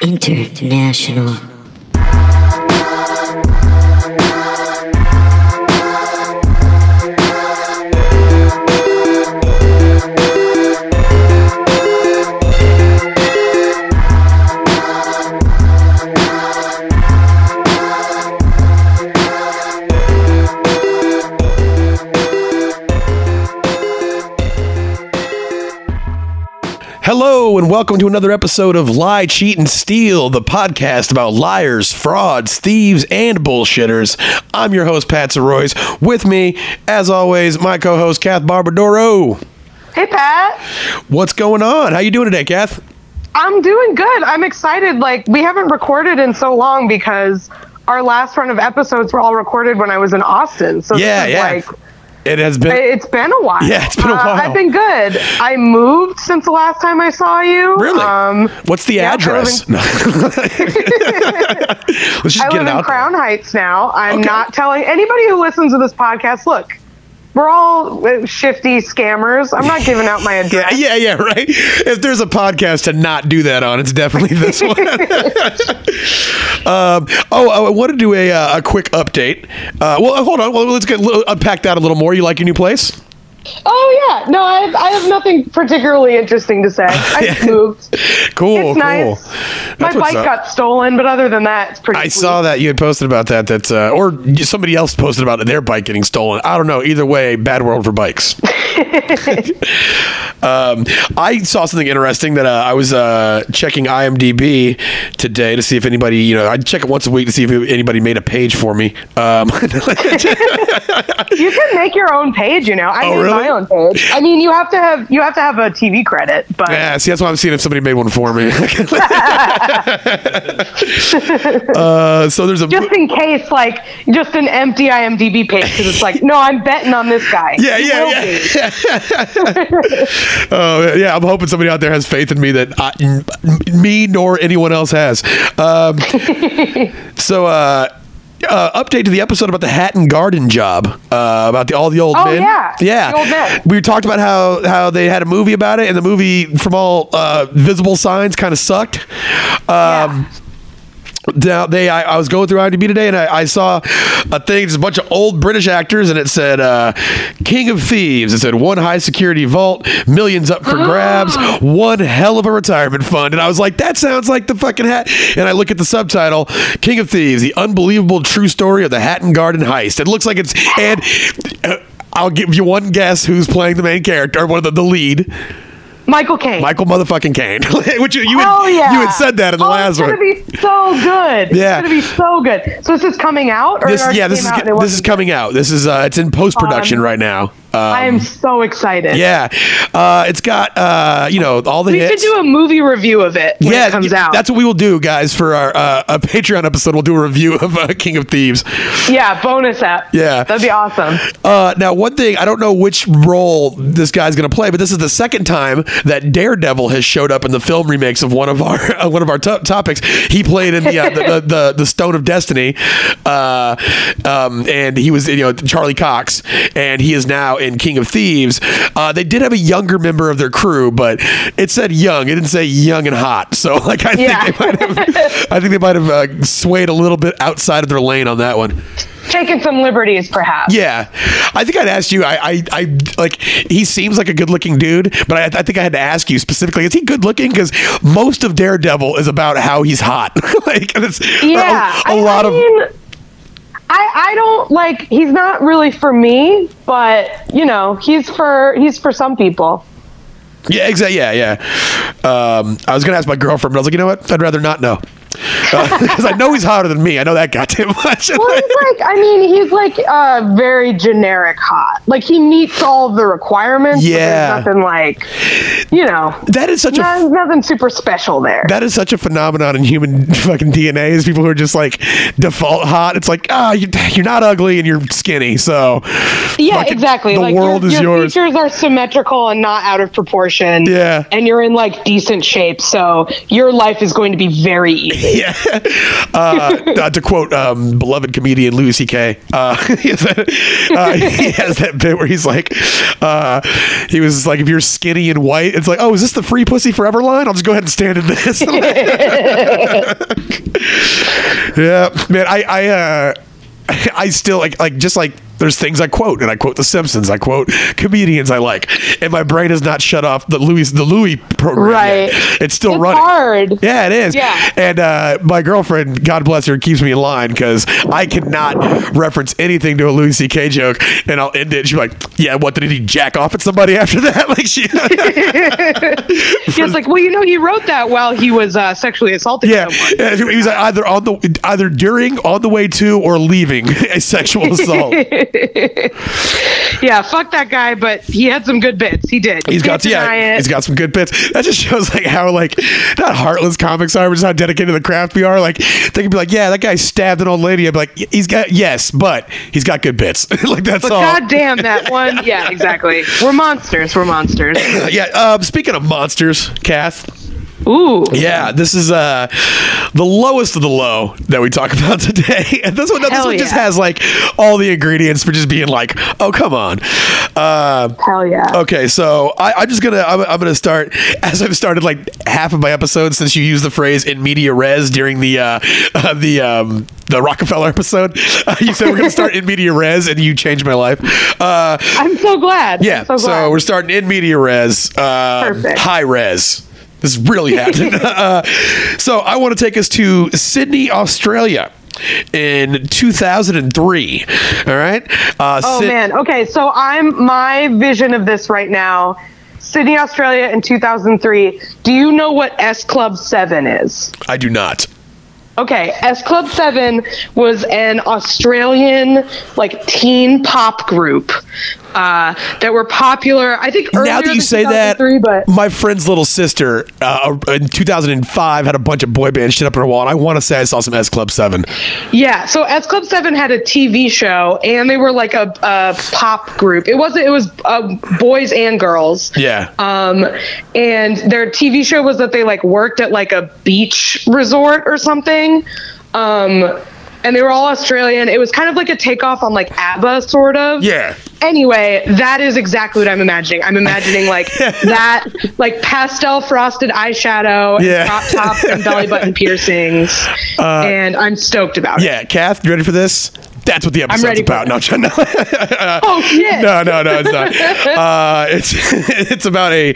International. Welcome to another episode of Lie, Cheat, and Steal, the podcast about liars, frauds, thieves, and bullshitters. I'm your host, Pat Royce. With me, as always, my co-host, Kath Barbadoro. Hey Pat, What's going on? How you doing today, Kath? I'm doing good. I'm excited. Like we haven't recorded in so long because our last run of episodes were all recorded when I was in Austin. So Yeah, yeah. like It has been. it's been a while. Yeah, it's been a Uh, while. I've been good. I moved since the last time I saw you. Really? Um, What's the yeah, I address? No. Let's just I live in. Crown Heights now. I'm Okay. not telling anybody who listens to this podcast. Look, we're all uh, shifty scammers. I'm not giving out my address. yeah, yeah, yeah, right. If there's a podcast to not do that on, it's definitely this one. um, oh, I want to do a, uh, a quick update. Uh, well, hold on. Well, let's get little, unpack that a little more. You like your new place? Oh yeah, no, I have, I have nothing particularly interesting to say. I just moved. Cool, It's cool. nice. My bike up. got stolen, but other than that, it's pretty. I sweet. saw that you had posted about that. That uh, or somebody else posted about their bike getting stolen. I don't know. Either way, bad world for bikes. um, I saw something interesting that uh, I was uh, checking IMDb today to see if anybody, you know, I check it once a week to see if anybody made a page for me. Um, You can make your own page. You know, I Oh, really? My own page. I mean, you have to have you have to have a TV credit, but yeah, see, that's why I'm seeing if somebody made one for me. uh, so there's a just in case, like just an empty IMDb page, because it's like, no, I'm betting on this guy. Yeah, He yeah, yeah. be. Oh yeah, I'm hoping somebody out there has faith in me that I, m- me nor anyone else has. Um, so, uh, uh, update to the episode about the Hatton Garden job, uh, about the all the old Oh, men. yeah, yeah. old men. We talked about how how they had a movie about it, and the movie, from all uh, visible signs, kind of sucked. Um, Yeah. Now they I, I was going through IMDb today and I, I saw a thing It's a bunch of old British actors and it said uh, King of Thieves. It said one high security vault millions up for grabs one hell of a retirement fund. And I was like that sounds like the fucking hat. And I look at the subtitle King of Thieves the unbelievable true story of the Hatton Garden heist. It looks like it's and uh, I'll give you one guess who's playing the main character or one of the, the lead Michael Caine. Michael motherfucking Caine which you, you, Oh had, yeah, you had said that in the oh, last it's one It's gonna be so good. Yeah. it's gonna be so good. So this is coming out? Or this yeah this is out and it this is coming out this is uh it's in post-production Um, right now um, I am so excited. yeah uh it's got uh you know all the We hits should do a movie review of it when yeah it comes out. that's what we will do guys for our uh, a patreon episode we'll do a review of uh, king of thieves yeah, bonus app. Yeah. that'd be awesome. uh now one thing i don't know which role this guy's gonna play but this is the second time that daredevil has showed up in the film remakes of one of our uh, one of our to- topics he played in the, uh, the, the the the stone of destiny uh um and he was you know charlie cox and he is now in king of thieves uh they did have a younger member of their crew but it said young it didn't say young and hot so like i think Yeah. they might have i think they might have uh, swayed a little bit outside of their lane on that one Taking some liberties, perhaps. yeah, I think I'd asked you. I, I, I like. He seems like a good-looking dude, but I, I think I had to ask you specifically: Is he good-looking? Because most of Daredevil is about how he's hot. like, Yeah, a, lot I of. I I don't like. He's not really for me, but you know, he's for he's for some people. Yeah, exactly. Yeah, yeah. Um, I was gonna ask my girlfriend, but I was like, you know what? I'd rather not know. because I know he's hotter than me. I know that goddamn much. Well, he's like, I mean, he's like uh, very generic hot. Like he meets all the requirements. Yeah. nothing like, you know, that is such a no- nothing super special there. that is such a phenomenon in human fucking DNA is people who are just like default hot. It's like, ah, you, you're not ugly and you're skinny, so yeah, exactly. The like world your, is your yours. features are symmetrical and not out of proportion. Yeah. and you're in like decent shape, so your life is going to be very easy. Yeah. Uh, uh, to quote um, beloved comedian Louis C.K., uh, he, has that, uh, he has that bit where he's like, uh, he was like, if you're skinny and white, it's like, oh, is this the free pussy forever line? I'll just go ahead and stand in this. yeah, man, I, I, uh, I still like, like, just like there's things I quote, and I quote The Simpsons. I quote comedians I like, and my brain has not shut off the Louis the Louis program. Right. yet. It's still It's running. hard. Yeah, it is. Yeah. And uh, my girlfriend, God bless her, keeps me in line because I cannot reference anything to a Louis C.K. joke, and I'll end it. She's like, "Yeah, what did he jack off at somebody after that?" Like she. He was like, well, you know, he wrote that while he was uh, sexually assaulting Yeah, someone. yeah, he was either on the either during, on the way to, or leaving a sexual assault. Yeah, fuck that guy, but he had some good bits. He did. He's got yeah, he's got some good bits. That just shows like how like not heartless comics are, but just how dedicated to the craft we are. Like they could be like, yeah, that guy stabbed an old lady. I'd be like, he's got yes, but he's got good bits. like that's But all. god damn that one. Yeah, exactly. We're monsters. We're monsters. yeah. Um, speaking of monsters, Kath. Ooh. Yeah, this is uh the lowest of the low that we talk about today. And this one, this Hell one just has like all the ingredients for just being like, oh come on. Uh, Hell yeah. Okay, so I, I'm just gonna I'm, I'm gonna start as I've started like half of my episodes since you used the phrase in media res during the uh, uh the um the Rockefeller episode. Uh, you said we're gonna start in media res, and you changed my life. Uh, I'm so glad. yeah, so, so, we're starting in media res, uh, Perfect. high res. This is really happening. uh, so I want to take us to Sydney, Australia. In 2003, all right. Uh, Oh Syd- man. Okay, so I'm my vision of this right now. Sydney, Australia in 2003. Do you know what S Club 7 is? I do not. Okay, S Club 7 was an Australian like teen pop group uh, that were popular. I think now that you say that, but my friend's little sister uh, in 2005 had a bunch of boy band shit up on her wall, and I want to say I saw some S Club Seven. Yeah, so S Club Seven had a TV show, and they were like a, a pop group. It wasn't. It was uh, boys and girls. Yeah. Um, and their TV show was that they like worked at like a beach resort or something. Um, and they were all Australian. It was kind of like a takeoff on like ABBA, sort of. Yeah. Anyway, that is exactly what I'm imagining. I'm imagining like that, like pastel frosted eyeshadow, Yeah. and crop tops, and belly button piercings, uh, and I'm stoked about it. Yeah, Kath, you ready for this? That's what the episode's about. No, no, Oh shit! no, no, no, it's not. Uh, it's it's about a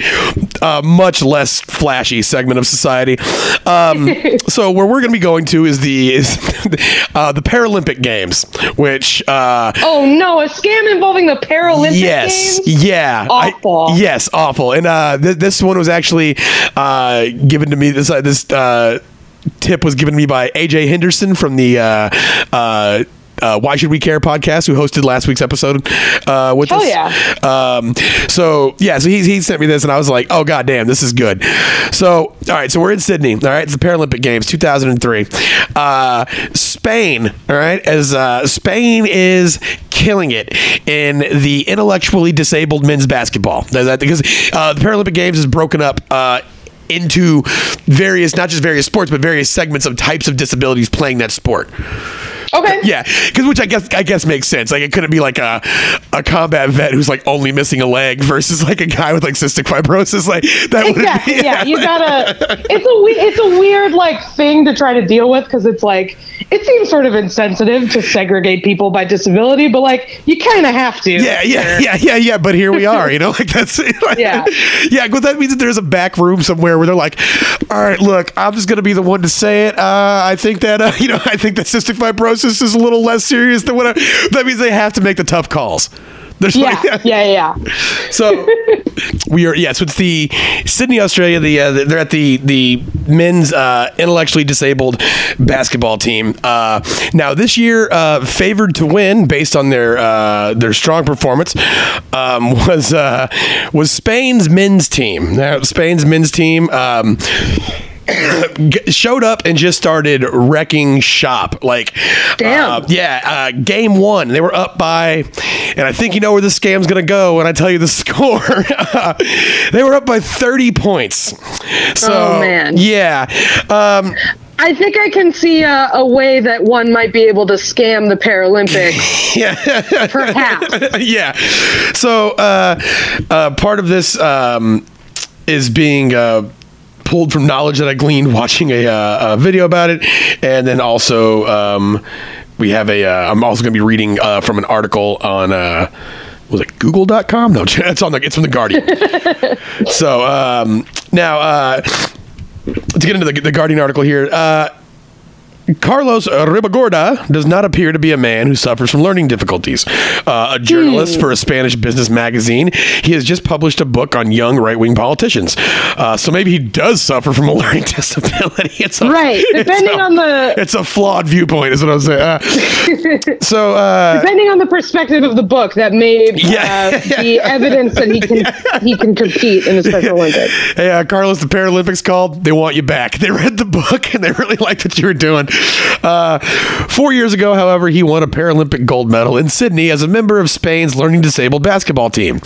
uh, much less flashy segment of society. Um, so where we're going to be going to is the is uh, the Paralympic Games, which uh, Oh no, a scam involving the Paralympic yes, Games. yeah, I- Awful. yes, awful. And uh, th- this one was actually uh, given to me. This uh, this uh, tip was given to me by AJ Henderson from the. Uh, Why should we care podcast? Who hosted last week's episode uh, with Hell us? yeah. Um, so yeah, so he, he sent me this, and I was like, oh god damn, this is good. So all right, so we're in Sydney. All right, it's the Paralympic Games, 2003. Uh, Spain. All right, as uh, Spain is killing it in the intellectually disabled men's basketball. That- Because uh, the Paralympic Games is broken up. Uh, into various, not just various sports, but various segments of types of disabilities playing that sport. Okay. Yeah, because which I guess I guess makes sense. Like it couldn't be like a a combat vet who's like only missing a leg versus like a guy with like cystic fibrosis. Like that would Exactly. be Yeah, you gotta. It's a we- it's a weird like thing to try to deal with because it's like it seems sort of insensitive to segregate people by disability, but like you kind of have to. Yeah, yeah, yeah, yeah, yeah. But here we are, you know, like that's like, Yeah. yeah. Because that means that there's a back room somewhere where they're like, all right, look, I'm just gonna be the one to say it. Uh, I think that uh, you know, I think that cystic fibrosis is a little less serious than what. I, that means they have to make the tough calls. There's Yeah, like, yeah, yeah. So we are yeah. So it's the Sydney, Australia. The uh, they're at the the men's uh, intellectually disabled basketball team. Uh, now this year, uh, favored to win based on their uh, their strong performance um, was uh, was Spain's men's team. Now Spain's men's team. Um, showed up and just started wrecking shop. Like, Damn. uh, yeah, uh, game one, they were up by, and I think you know where this scam's gonna go when I tell you the score. they were up by 30 points. So, Oh, man. yeah. Um, I think I can see a, a way that one might be able to scam the Paralympics. Yeah. Perhaps. yeah. So uh, uh, part of this um, is being uh, pulled from knowledge that I gleaned watching a, uh, a video about it, and then also um, we have a. Uh, I'm also going to be reading uh, from an article on. Uh, was it Google.com? No, it's on the. It's from the Guardian. so um, now uh, to get into the, the Guardian article here. Carlos Ribagorda does not appear to be a man who suffers from learning difficulties. Uh, a journalist for a Spanish business magazine, he has just published a book on young right wing politicians. Uh, so maybe he does suffer from a learning disability. It's a, Right, depending a- on the- It's a flawed viewpoint, is what I'm saying. Uh, so, uh, Depending on the perspective of the book, that may Yeah. uh, be evidence that he can he can compete in the Special Olympics. Hey, uh, Carlos, the Paralympics called. They want you back. They read the book and they really liked what you were doing. Uh, four years ago, however, he won a Paralympic gold medal in Sydney as a member of Spain's learning disabled basketball team.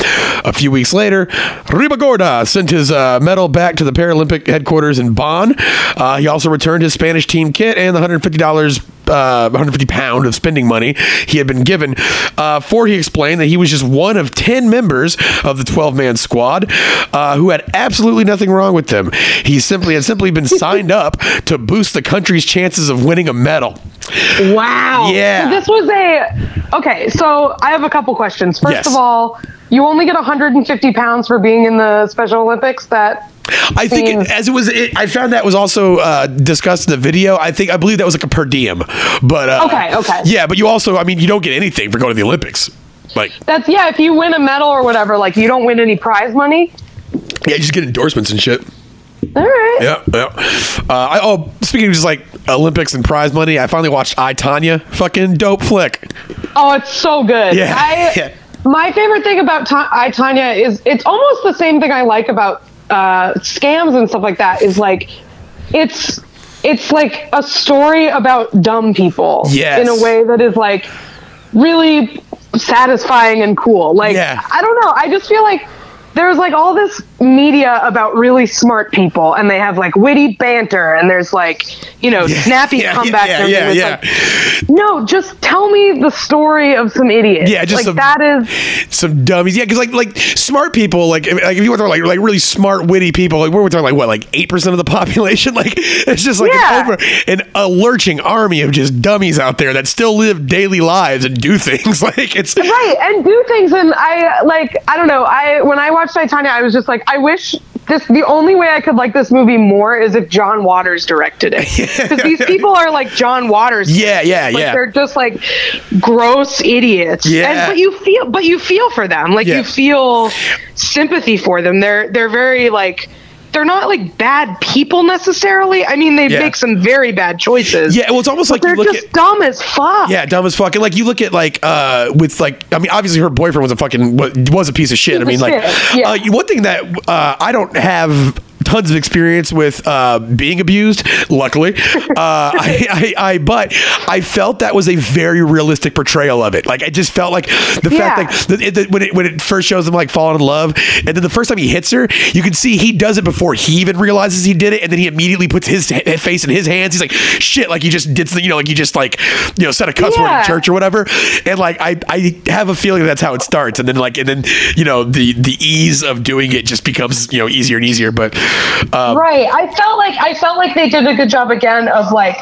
A few weeks later, Ribagorda sent his uh, medal back to the Paralympic headquarters in Bonn. Uh, he also returned his Spanish team kit and the $150 uh, 150 pound of spending money he had been given. Uh, for he explained that he was just one of 10 members of the 12 man squad uh, who had absolutely nothing wrong with them. He simply had simply been signed up to boost the country's chances of winning a medal. Wow. Yeah. So this was a okay. So I have a couple questions. First Yes. of all, you only get 150 pounds for being in the Special Olympics. That I think it, as it was, it, I found that was also uh, discussed in the video. I think I believe that was like a per diem, but uh, Okay, okay. yeah. But you also, I mean, you don't get anything for going to the Olympics. Like, that's yeah. If you win a medal or whatever, like you don't win any prize money. yeah, you just get endorsements and shit. All right. Yeah, yeah. Uh, I, oh, speaking of just like Olympics and prize money, I finally watched I Tonya. Fucking dope flick. Oh, it's so good. Yeah, I, yeah. My favorite thing about Ta- I Tonya is it's almost the same thing I like about uh, scams and stuff like that. Is like it's it's like a story about dumb people Yes. in a way that is like really satisfying and cool. Like Yeah. I don't know. I just feel like there's like all this media about really smart people and they have like witty banter and there's like you know snappy yeah, comeback yeah, and yeah, it's yeah. like, no just tell me the story of some idiots Yeah, just like some- that is Some dummies. Yeah, because like like smart people, like if, like if you want to like like really smart, witty people, like we're talking like what like eight percent of the population. Like it's just like Yeah. an over an a lurching army of just dummies out there that still live daily lives and do things. Like it's right and do things and i like i don't know i when i watched titania i was just like i wish this the only way i could like this movie more is if john waters directed it because these people are like john waters Yeah, yeah, like yeah. they're just like gross idiots Yeah. and, but you feel but you feel for them like Yeah. you feel sympathy for them they're they're very like they're not like bad people necessarily. I mean, they Yeah. make some very bad choices. yeah. Well, it's almost like they're you look just at dumb as fuck. Yeah, dumb as fuck. And like you look at like uh with like I mean obviously her boyfriend was a fucking was a piece of shit. I mean like yeah. uh, one thing that uh, I don't have tons of experience with uh, being abused. Luckily, uh, I, I, I but I felt that was a very realistic portrayal of it. Like I just felt like the Yeah. fact like the, the, when it when it first shows him like falling in love, and then the first time he hits her, you can see he does it before he even realizes he did it, and then he immediately puts his face in his hands. He's like, "Shit!" Like he just did, something, you know, like you just like you know said a cuss word in church or whatever. And like I I have a feeling that's how it starts, and then like and then you know the the ease of doing it just becomes you know easier and easier. But um, Right. I felt like I felt like they did a good job again of like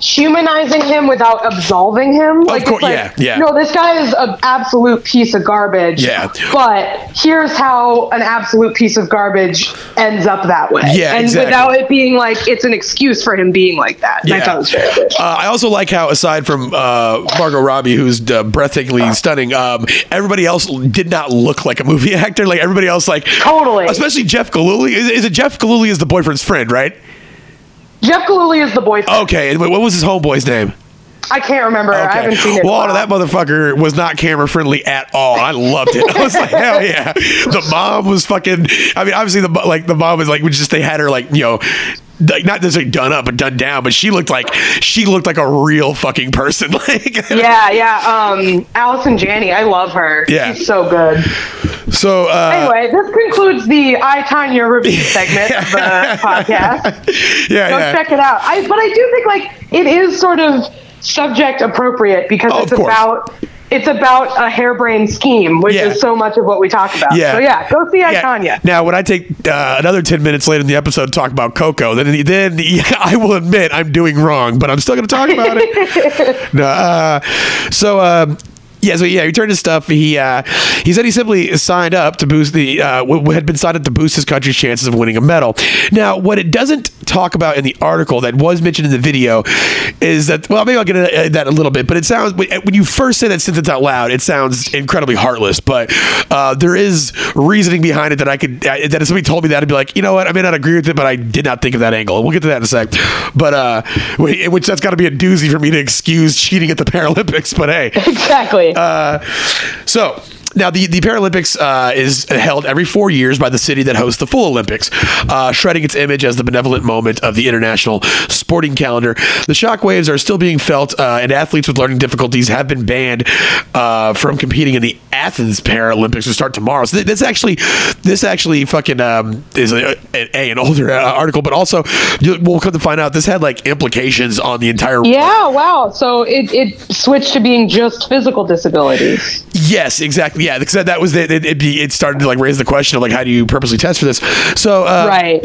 humanizing him without absolving him. Like course, like, yeah, yeah. No, this guy is an absolute piece of garbage. Yeah. But here's how an absolute piece of garbage ends up that way. Yeah, And exactly. without it being like it's an excuse for him being like that. And I Yeah. thought it was very good. Uh, I also like how, aside from uh, Margot Robbie, who's uh, breathtakingly stunning, um, everybody else did not look like a movie actor. Like everybody else, like Totally. especially Jeff Gillooly. Is, is it Jeff Gillooly is the boyfriend's friend, right? Jeff Gillooly is the boyfriend. Okay, what was his homeboy's name? I can't remember. I haven't seen it. Well, that motherfucker was not camera friendly at all. I loved it. I was like, hell yeah. The mom was fucking. I mean, obviously the like the mom was like, we just they had her like you know like not necessarily done up, but done down. But she looked like she looked like a real fucking person. Like Yeah, yeah. Um, Allison Janney, I love her. Yeah. She's so good. so. Uh, Anyway, this concludes the I Tonya review segment of the podcast. yeah, Go yeah. check it out. I, but I do think like it is sort of subject appropriate because Oh, it's about it's about a harebrained scheme, which Yeah. is so much of what we talk about. Yeah. So yeah, go see I Yeah. Now, when I take uh, another ten minutes later in the episode to talk about Coco, then then I will admit I'm doing wrong, but I'm still going to talk about it. no, uh, so. Um, yeah, so yeah, he turned his stuff. He uh, he said he simply signed up to boost the uh, w- had been signed up to boost his country's chances of winning a medal. Now, what it doesn't talk about in the article that was mentioned in the video is that well, maybe I'll get into that a little bit, but it sounds when you first say that sentence out loud, it sounds incredibly heartless. But uh, there is reasoning behind it that I could uh, that if somebody told me that, I'd be like, you know what, I may not agree with it, but I did not think of that angle. We'll get to that in a sec. But uh, which that's got to be a doozy for me to excuse cheating at the Paralympics. But hey, Exactly. Uh, so now the, the Paralympics uh, is held every four years by the city that hosts the full Olympics, uh, shredding its image as the benevolent moment of the international sporting calendar. The shockwaves are still being felt, uh, and athletes with learning difficulties have been banned uh, from competing in the Athens Paralympics, which start tomorrow. So th- this actually, this actually fucking um, is a, a, an older uh, article, but also we'll come to find out this had like implications on the entire yeah, wow. So it, it switched to being just physical disabilities. Yes, exactly. Yeah, because that, that was it. It, it started to like raise the question of like how do you purposely test for this? So uh, right.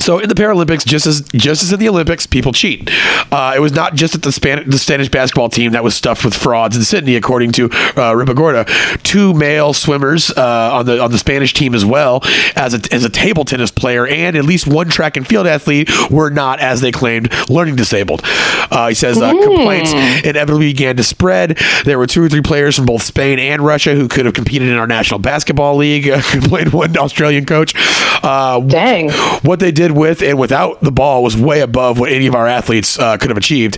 So in the Paralympics, just as just as in the Olympics, people cheat. Uh, it was not just at the Span- the Spanish basketball team that was stuffed with frauds in Sydney, according to uh, Ribagorda. Two male swimmers uh, on the on the Spanish team as well as a, as a table tennis player and at least one track and field athlete were not, as they claimed, learning disabled. Uh, he says uh, complaints inevitably began to spread. There were two or three players from both Spain and Russia who could have competed in our national basketball league. Uh, complained one Australian coach. Uh, Dang. what they did with and without the ball was way above what any of our athletes uh, could have achieved.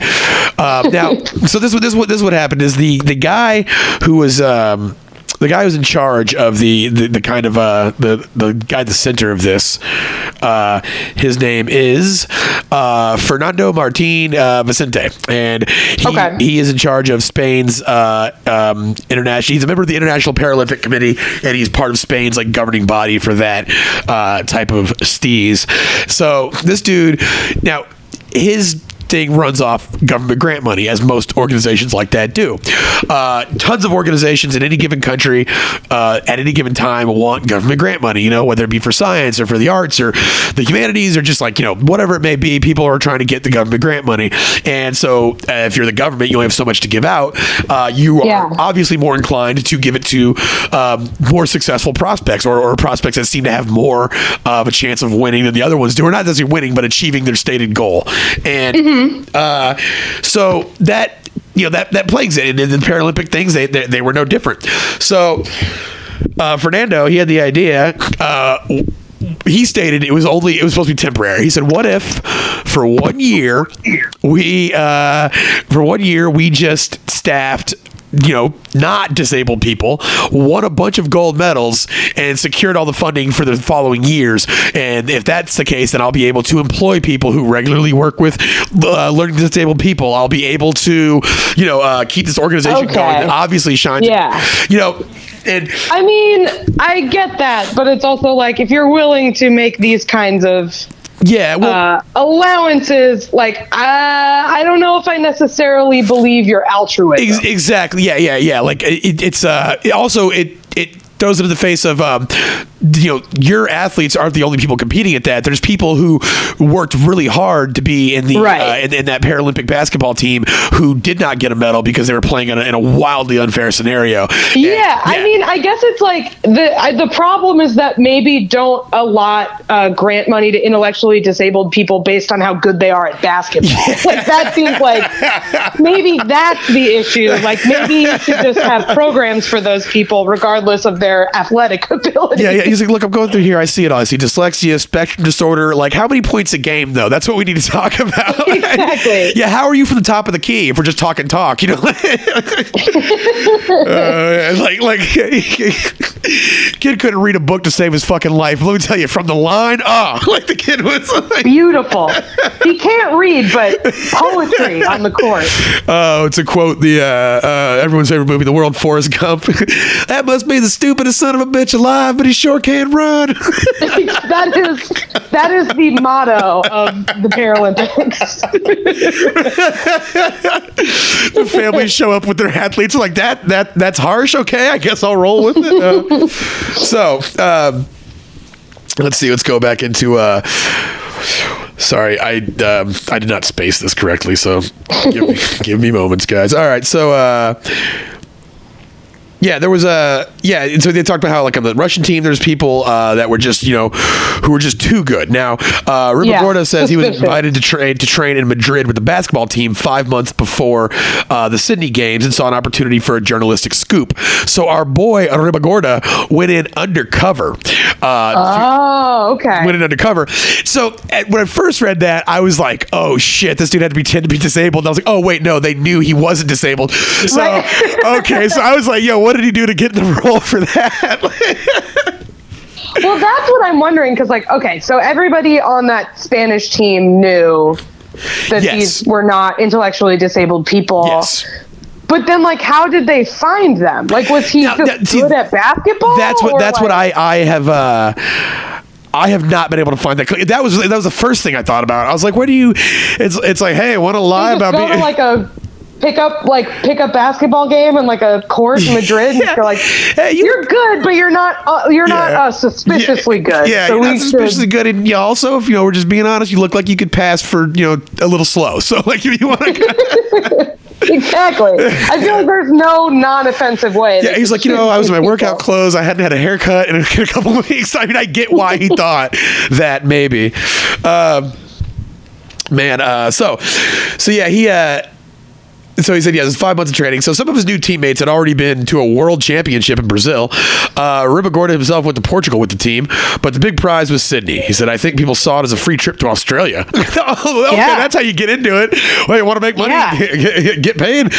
Uh, now, so this this what this what happened is the the guy who was. Um, the guy who's in charge of the, the, the kind of uh, the the guy at the center of this, uh, his name is uh, Fernando Martin uh, Vicente, and he, Okay. he is in charge of Spain's uh, um, international. He's a member of the International Paralympic Committee, and he's part of Spain's like governing body for that uh, type of stees. So this dude, now his thing runs off government grant money, as most organizations like that do. Uh, tons of organizations in any given country uh, at any given time want government grant money, you know, whether it be for science or for the arts or the humanities or just like, you know, whatever it may be, people are trying to get the government grant money. And so uh, if you're the government, you only have so much to give out. Uh, you are obviously more inclined to give it to um, more successful prospects or, or prospects that seem to have more of a chance of winning than the other ones do, or not necessarily winning, but achieving their stated goal. And uh, so that you know that that plagues it. In the Paralympic things, they they, they were no different. So uh, Fernando, he had the idea. Uh, he stated it was only it was supposed to be temporary. He said, "What if for one year we uh, for one year we just staffed." You know, not disabled people won a bunch of gold medals and secured all the funding for the following years. And if that's the case, then I'll be able to employ people who regularly work with uh, learning disabled people. I'll be able to, you know, uh, keep this organization Okay. going that obviously shines. Yeah. You know, and I mean, I get that, but it's also like if you're willing to make these kinds of yeah, well, uh, allowances, like uh, I don't know if I necessarily believe your altruism. Ex- exactly. Yeah, yeah, yeah. Like it, it's uh it also it it throws it in the face of um you know your athletes aren't the only people competing at that. There's people who worked really hard to be in the Right. uh, in, in that Paralympic basketball team who did not get a medal because they were playing in a, in a wildly unfair scenario. And- Yeah, I mean, I guess it's like the I, the problem is that maybe don't allot uh, grant money to intellectually disabled people based on how good they are at basketball. Like that seems like maybe that's the issue. Like maybe you should just have programs for those people, regardless of their athletic ability. Yeah, yeah. He's like, look, I'm going through here. I see it all. I see dyslexia, spectrum disorder. Like, how many points a game though? That's what we need to talk about. Exactly. yeah. How are you from the top of the key if we're just talking talk? You know, uh, like like kid couldn't read a book to save his fucking life. Let me tell you, from the line, oh, like the kid was like, Beautiful. he can't read, but poetry on the court. oh, to quote the uh, uh, everyone's favorite movie, The World, Forrest Gump. that must be the stupidest son of a bitch alive, but he sure can run. that is that is the motto of the Paralympics. the families show up with their athletes like that. That that's harsh. Okay, I guess I'll roll with it. Uh, so um, let's see. Let's go back into. Uh, sorry, I um, I did not space this correctly. So give me, give me moments, guys. All right, so. Uh, yeah, there was a yeah. and So they talked about how like on the Russian team, there's people uh, that were just you know who were just too good. Now, uh, Ribagorda Yeah, says he was invited to train to train in Madrid with the basketball team five months before uh, the Sydney games and saw an opportunity for a journalistic scoop. So our boy Ribagorda went in undercover. Uh, Oh, okay. went in undercover. So at, when I first read that, I was like, "Oh shit, this dude had to pretend to be disabled." And I was like, "Oh wait, no, they knew he wasn't disabled." So Right. okay, so I was like, "Yo, what did he do to get the role for that?" Well, that's what I'm wondering because, like, okay, so everybody on that Spanish team knew that Yes. these were not intellectually disabled people. yes. But then, like, how did they find them? Like, was he Now, that- see, good at basketball? That's what that's what I I have uh I have not been able to find that. That was that was the first thing I thought about. I was like, "Where do you?" It's it's like, "Hey, want to lie about me." like a pick up like pick up basketball game and like a court in Madrid, and you're like, Hey, you- are good, but you're not uh, you're not uh, suspiciously yeah, good. Yeah, so you're not should- suspiciously good, and you also, if you know, we're just being honest, you look like you could pass for you know a little slow. So like, if you want to, exactly. I feel like there's no non-offensive way. yeah, he's like, you know, I was in my workout clothes. I hadn't had a haircut in a, in a couple of weeks. I mean, I get why he thought that maybe. Um, man, uh, so so yeah, he. Uh, so he said, yeah, it's five months of training. So some of his new teammates had already been to a world championship in Brazil. Uh, Ribagorda himself went to Portugal with the team, but the big prize was Sydney. He said, I think people saw it as a free trip to Australia. oh, okay, Yeah. that's how you get into it. Well, you want to make money, Yeah. get, paid,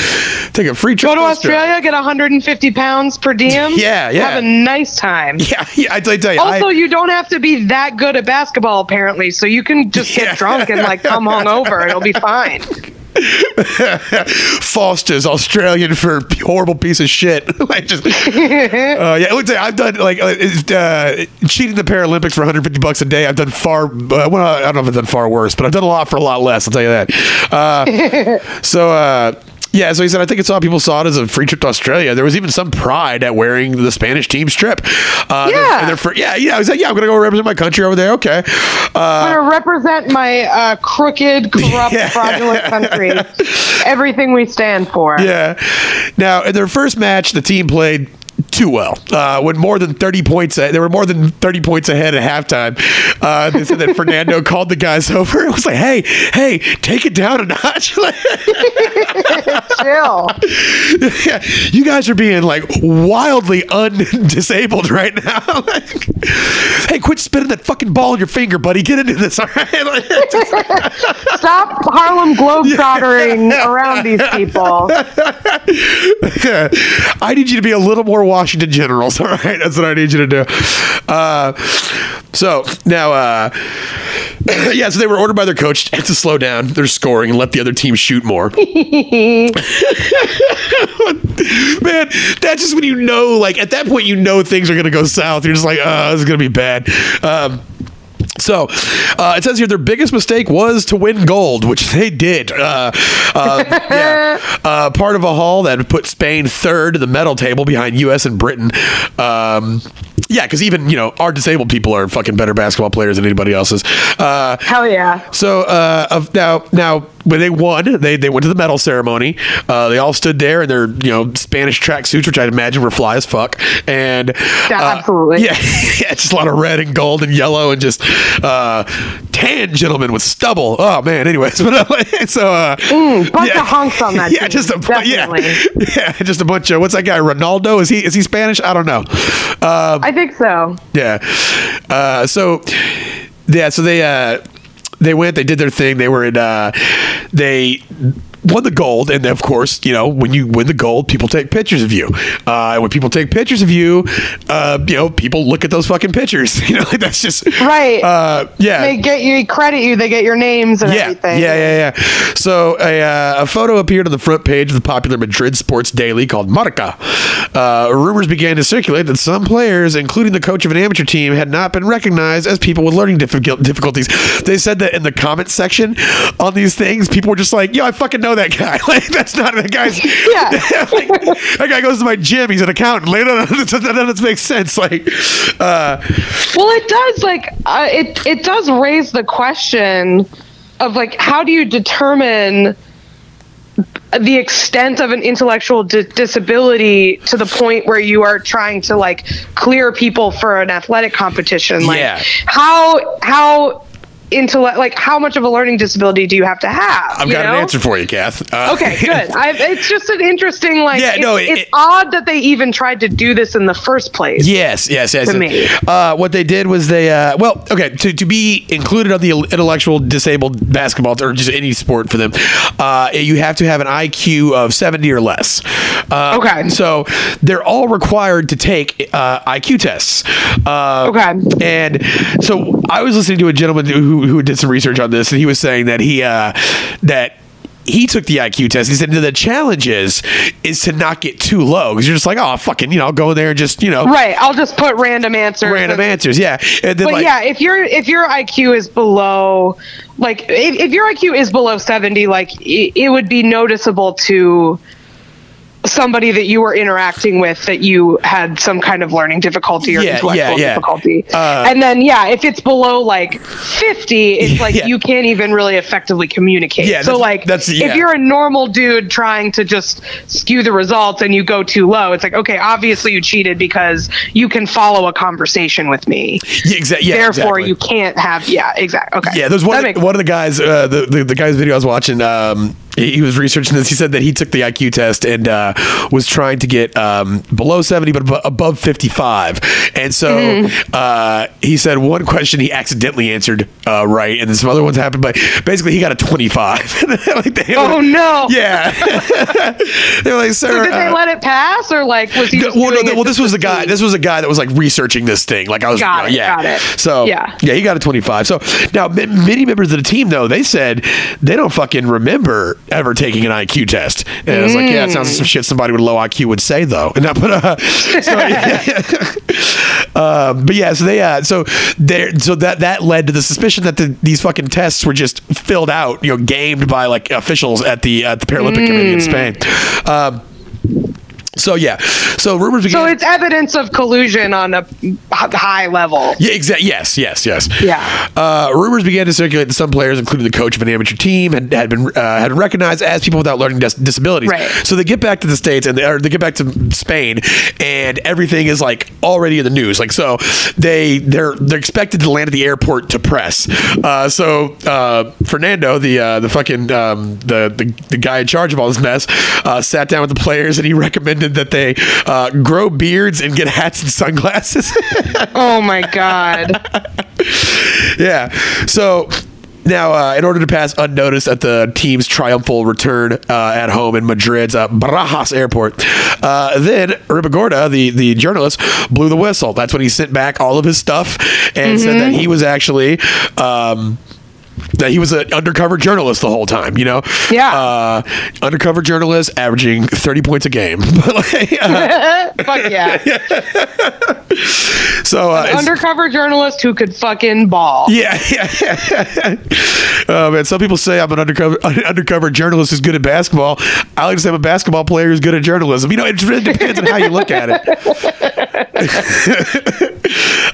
take a free trip Go to Australia, get 150 pounds per diem. Yeah, yeah. Have a nice time. Yeah, yeah, I tell you, tell you Also, I, you don't have to be that good at basketball, apparently. So you can just get Yeah. drunk and like come hungover. And it'll be fine. Foster's Australian for horrible piece of shit. like just, uh, yeah. Let me tell I've done like uh, uh, cheating the Paralympics for 150 bucks a day. I've done far. Uh, well, I don't know if I've done far worse, but I've done a lot for a lot less. I'll tell you that. Uh, so. Yeah, so he said, I think it's all people saw it as a free trip to Australia. There was even some pride at wearing the Spanish team's strip. Uh, they're- Yeah. and they're for, yeah, yeah. I was like, yeah, I'm going to go represent my country over there. Okay. Uh, I'm going to represent my uh, crooked, corrupt, Yeah. fraudulent country. Everything we stand for. Yeah. Now, in their first match, the team played too well. Uh, when more than 30 points, they were more than 30 points ahead at halftime. Uh, they said that Fernando called the guys over and was like, hey, hey, take it down a notch. ja. Yeah, you guys are being like wildly undisabled right now. Like, hey, quit spinning that fucking ball in your finger, buddy. Get into this, all right? Like, Stop Harlem Globetrottering around these people. I need you to be a little more Washington Generals. All right, that's what I need you to do. Uh, so now, uh, yeah, so they were ordered by their coach to slow down their scoring and let the other team shoot more. Man, that's just when you know, like at that point, you know things are going to go south. You're just like, oh, this is going to be bad. Um, so uh, it says here their biggest mistake was to win gold, which they did. Uh, uh, yeah. uh, part of a haul that put Spain third to the medal table behind U.S. and Britain. Um, yeah, because even you know our disabled people are fucking better basketball players than anybody else's. Uh, Hell yeah. so uh, of now now when they won, they they went to the medal ceremony. Uh, they all stood there in their you know Spanish tracksuits, which I'd imagine were fly as fuck. And Yeah, uh, absolutely. yeah, yeah, just a lot of red and gold and yellow and just uh, tan gentlemen with stubble. Oh man. Anyways, but uh, so uh, Mm, bunch of hunks on that yeah, team, just a bu- yeah, definitely. yeah, just a bunch of what's that guy Ronaldo? Is he is he Spanish? I don't know. Um, I think so. yeah. Uh, so yeah, so they uh, they went, they did their thing. They were in uh, they won the gold, and of course, you know, when you win the gold, people take pictures of you. Uh, when people take pictures of you, uh, you know, people look at those fucking pictures. You know, like that's just Right. Uh, yeah. They get you credit you. They get your names and yeah, everything. yeah, yeah, yeah. So a, uh, a photo appeared on the front page of the popular Madrid sports daily called Marca. Uh, rumors began to circulate that some players, including the coach of an amateur team, had not been recognized as people with learning difficulties. They said that in the comment section on these things, people were just like, "Yo, I fucking know that guy. Like, that's not that guy's. Yeah. like, that guy goes to my gym. He's an accountant. Like, that doesn't make sense. Like, uh, Well, it does like uh, it. It does raise the question of like how do you determine the extent of an intellectual di- disability to the point where you are trying to like clear people for an athletic competition like Yeah. how how intellect like how much of a learning disability do you have to have I've got know? an answer for you, Kath. Uh, Okay, good. I, it's just an interesting, like, Yeah, it's, no, it- it's it- odd that they even tried to do this in the first place. Yes, yes, yes. To me. Uh, what they did was they, uh, well, okay, to, to be included on the intellectual disabled basketball or just any sport for them, uh, you have to have an IQ of 70 or less. Uh, Okay. So they're all required to take uh, IQ tests. Uh, Okay. And so I was listening to a gentleman who, who did some research on this, and he was saying that he, uh, that, he took the IQ test. He said the challenge is is to not get too low because you're just like, oh fucking, you know, I'll go in there and just you know Right. I'll just put random answers. random and- answers. Yeah, But like, yeah, if your if your IQ is below, like if, if your IQ is below seventy, like it, it would be noticeable to somebody that you were interacting with that you had some kind of learning difficulty or Yeah, intellectual yeah, yeah. difficulty. Uh, and then yeah, if it's below like fifty, it's like you can't even really effectively communicate. Yeah, so that's- like that's- if you're a normal dude trying to just skew the results and you go too low, it's like okay, obviously you cheated because you can follow a conversation with me. yeah, exa- Therefore, exactly. you can't have. Yeah, exactly. Okay. Yeah, there's one. That Of the, makes- one of the guys, uh, the, the the guy's video I was watching. Um, he, was researching this. He said that he took the IQ test and uh, was trying to get um, below 70, but ab- above 55. And so Mm-hmm. uh, he said one question he accidentally answered uh, right, and then some other ones happened. But basically, he got a 25. like they Oh, no. Yeah, they were like, sir. So did they uh, let it pass, or like was he? the- Just well, no, the- well, this was a guy. This was a guy that was like researching this thing. Like I was, Got it, yeah. got it. So Yeah. yeah, he got a twenty-five. So now ma- many members of the team though they said they don't fucking remember ever taking an IQ test. And I was like, yeah, it sounds like some shit somebody with low IQ would say though. And I put uh, so, um, but yeah, so they uh, so there, so that that led to the suspicion that the, these fucking tests were just filled out, you know, gamed by like officials at the at the Paralympic Committee in Spain. Um, so yeah, so rumors began. So it's evidence of collusion on a high level. Yeah, exactly. Yes, yes, yes. Yeah. Uh, rumors began to circulate that some players, including the coach of an amateur team, had, had been uh, had been recognized as people without learning dis- disabilities. Right. So they get back to the states and they, or they get back to Spain, and everything is like already in the news. Like so, they they're they're expected to land at the airport to press. Uh, so uh, Fernando, the uh, the fucking um, the, the the guy in charge of all this mess, uh, sat down with the players and he recommended that they uh, grow beards and get hats and sunglasses. Oh my god. yeah. So now, uh, in order to pass unnoticed at the team's triumphal return uh, at home in Madrid's uh, Barajas airport, uh, then Ribagorda, the, the journalist, blew the whistle. That's when he sent back all of his stuff and said that he was actually. Um, that he was an undercover journalist the whole time, you know? Yeah. Uh, undercover journalist averaging 30 points a game. Like, uh, Fuck yeah. so, uh, Undercover journalist who could fucking ball. Yeah, yeah. oh man, some people say I'm an undercover undercover journalist who's good at basketball. I like to say I'm a basketball player who's good at journalism. You know, it really depends on how you look at it.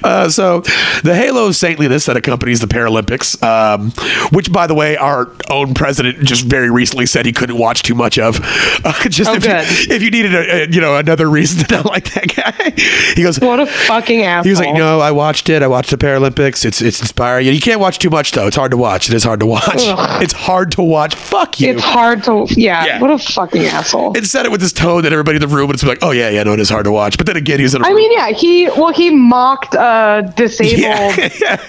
uh, so, the halo of saintliness that accompanies the Paralympics um, which, by the way, our own president just very recently said he couldn't watch too much of. Uh, just Oh, if. You, if you needed a, a you know another reason to not like that guy, he goes. What a fucking asshole. He was like, "No, I watched it. I watched the Paralympics. It's it's inspiring. You can't watch too much though. It's hard to watch. It is hard to watch. Ugh. It's hard to watch. Fuck you." It's hard to. Yeah, Yeah. What a fucking asshole. It said it with this tone that everybody in the room would be like, "Oh yeah, yeah, no, it is hard to watch." But then again, he's in a I room. mean, yeah. He well, he mocked uh disabled. yeah.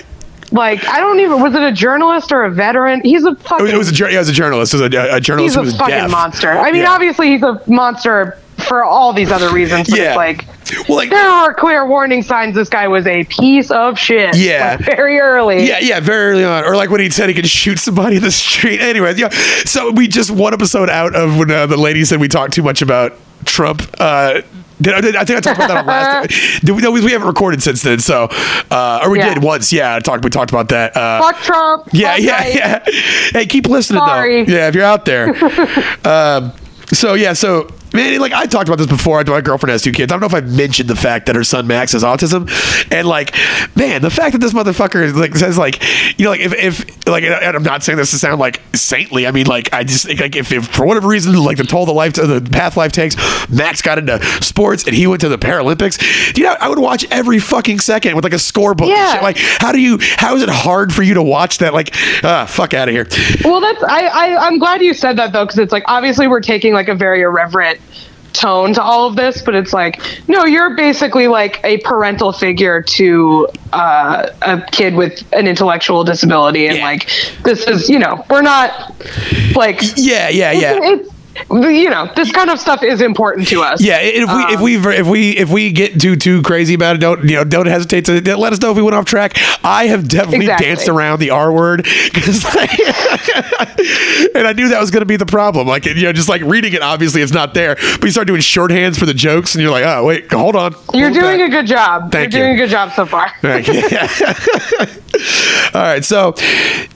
Like I don't even. Was it a journalist or a veteran? He's a It fucking. was, it was a yeah, it was a journalist. It was a, a journalist he's a was fucking deaf. monster. I mean, Yeah. obviously he's a monster for all these other reasons. But Yeah. it's like Well, like, there are clear warning signs. This guy was a piece of shit. Yeah. like, very early. Yeah, yeah, very early on, or like when he said he could shoot somebody in the street. Anyway, yeah. So we just one episode out of when uh, the lady said we talked too much about Trump. Uh, did, I- did, I think I talked about that on last. Did we, no, we haven't recorded since then. So, uh, or we Yeah. did once. Yeah, I talked. We talked about that. Uh, Fuck Trump. yeah, yeah, Biden. yeah. Hey, keep listening Sorry. though. Yeah, if you're out there. um, so yeah, so man, like I talked about this before. My girlfriend has two kids. I don't know if I've mentioned the fact that her son Max has autism, and like, man, the fact that this motherfucker is, like says like, you know, like if if like, and I'm not saying this to sound like saintly. I mean, like I just like if, if for whatever reason like the toll the life the path life takes, Max got into sports and he went to the Paralympics. You know, I would watch every fucking second with like a scorebook. Yeah. shit. Like, how do you? How is it hard for you to watch that? Like, ah, fuck out of here. Well, that's I, I I'm glad you said that though, because it's like obviously we're taking like a very irreverent tone to all of this, but it's like no, you're basically like a parental figure to uh, a kid with an intellectual disability, and Yeah. like this is you know we're not like Yeah, yeah, yeah. it's, you know this kind of stuff is important to us. Yeah, if we if we if we if we get too too crazy about it, don't you know? Don't hesitate to let us know if we went off track. I have definitely Exactly. danced around the R word 'cause I- and I knew that was going to be the problem. Like you know, just like reading it, obviously it's not there, but you start doing shorthands for the jokes, and you're like, oh wait, hold on, You're Hold doing back. a good job. Thank You're you. doing a good job so far. Thank you. All right, so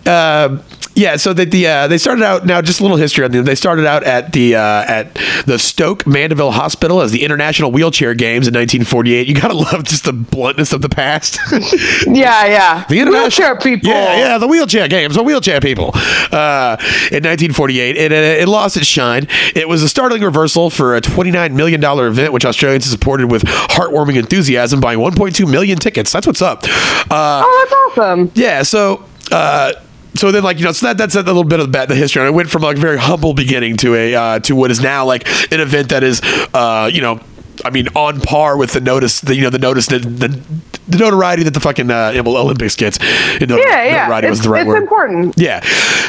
uh, yeah, so that the uh, they started out now just a little history on them. They started out at the uh, at the Stoke Mandeville Hospital as the International Wheelchair Games in 1948. You gotta love just the bluntness of the past. Yeah, yeah. The international Wheelchair people. Yeah, yeah, the wheelchair games, the wheelchair people. Uh, in 1948, it, it, it lost its shine. It was a startling reversal for a 29 million dollar event, which Australians supported with heartwarming enthusiasm, buying 1.2 million tickets. That's what's up. Uh, Oh, that's awesome. yeah, so. Uh, so then, like you know, so that, that's a little bit of the, history. And it went from like a very humble beginning to a uh, to what is now like an event that is, uh, you know, I mean, on par with the notice, the, you know, the notice, the, the, the notoriety that the fucking uh, Olympics gets. Yeah, yeah. notoriety was the right it's word. important. Yeah.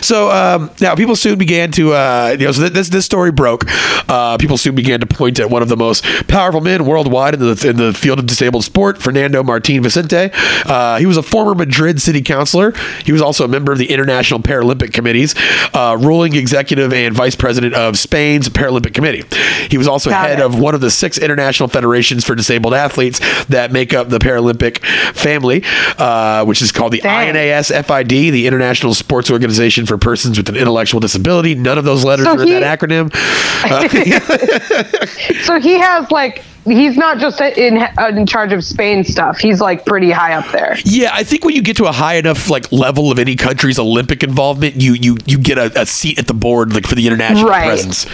So um, now people soon began to, uh, you know, so th- this this story broke. Uh, people soon began to point at one of the most powerful men worldwide in the in the field of disabled sport, Fernando Martin Vicente. Uh, he was a former Madrid city councilor. He was also a member of the International Paralympic Committees, uh, ruling executive and vice president of Spain's Paralympic Committee. He was also Got head it. of one of the six international federations for disabled athletes that make up the Paralympic family, uh, which is called the Dang. INAS FID, the International Sports Organization for Persons with an Intellectual Disability. None of those letters So are in he- that acronym. So he has like he's not just in in charge of Spain stuff. He's like pretty high up there. Yeah, I think when you get to a high enough like level of any country's Olympic involvement, you you you get a, a seat at the board like for the international Right. presence.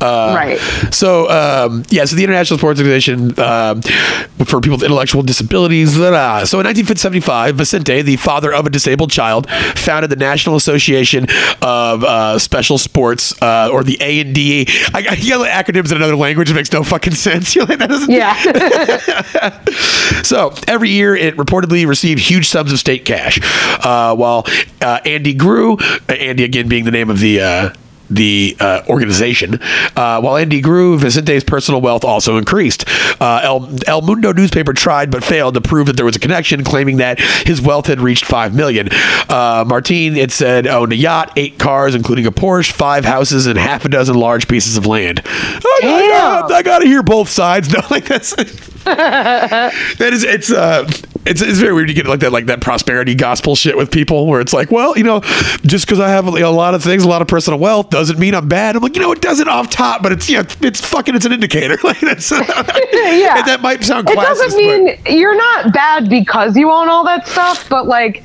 Uh, right. So um, yeah, so the International Sports Organization um, for people with intellectual disabilities. blah. So in 1975, Vicente, the father of a disabled child, founded the National Association of uh, Special Sports, uh, or the A and D. I, I yell at acronyms in another language. It makes no fucking sense. You're like. Yeah. So every year, it reportedly received huge sums of state cash. Uh, while uh, Andy grew, uh, Andy again being the name of the. The uh, organization. Uh, while Andy grew, Vicente's personal wealth also increased. Uh, El, El Mundo newspaper tried but failed to prove that there was a connection, claiming that his wealth had reached five million. Uh, Martin, it said, owned a yacht, eight cars, including a Porsche, five houses, and half a dozen large pieces of land. I, Damn. I, got to hear both sides. No, like that's that is it's uh it's, it's very weird to get like that like that prosperity gospel shit with people where it's like well you know just because I have you a lot of things a lot of personal wealth doesn't mean I'm bad I'm like you know it doesn't off top but it's yeah it's fucking it's an indicator like that's yeah. and that might sound It doesn't but- mean you're not bad because you own all that stuff, but like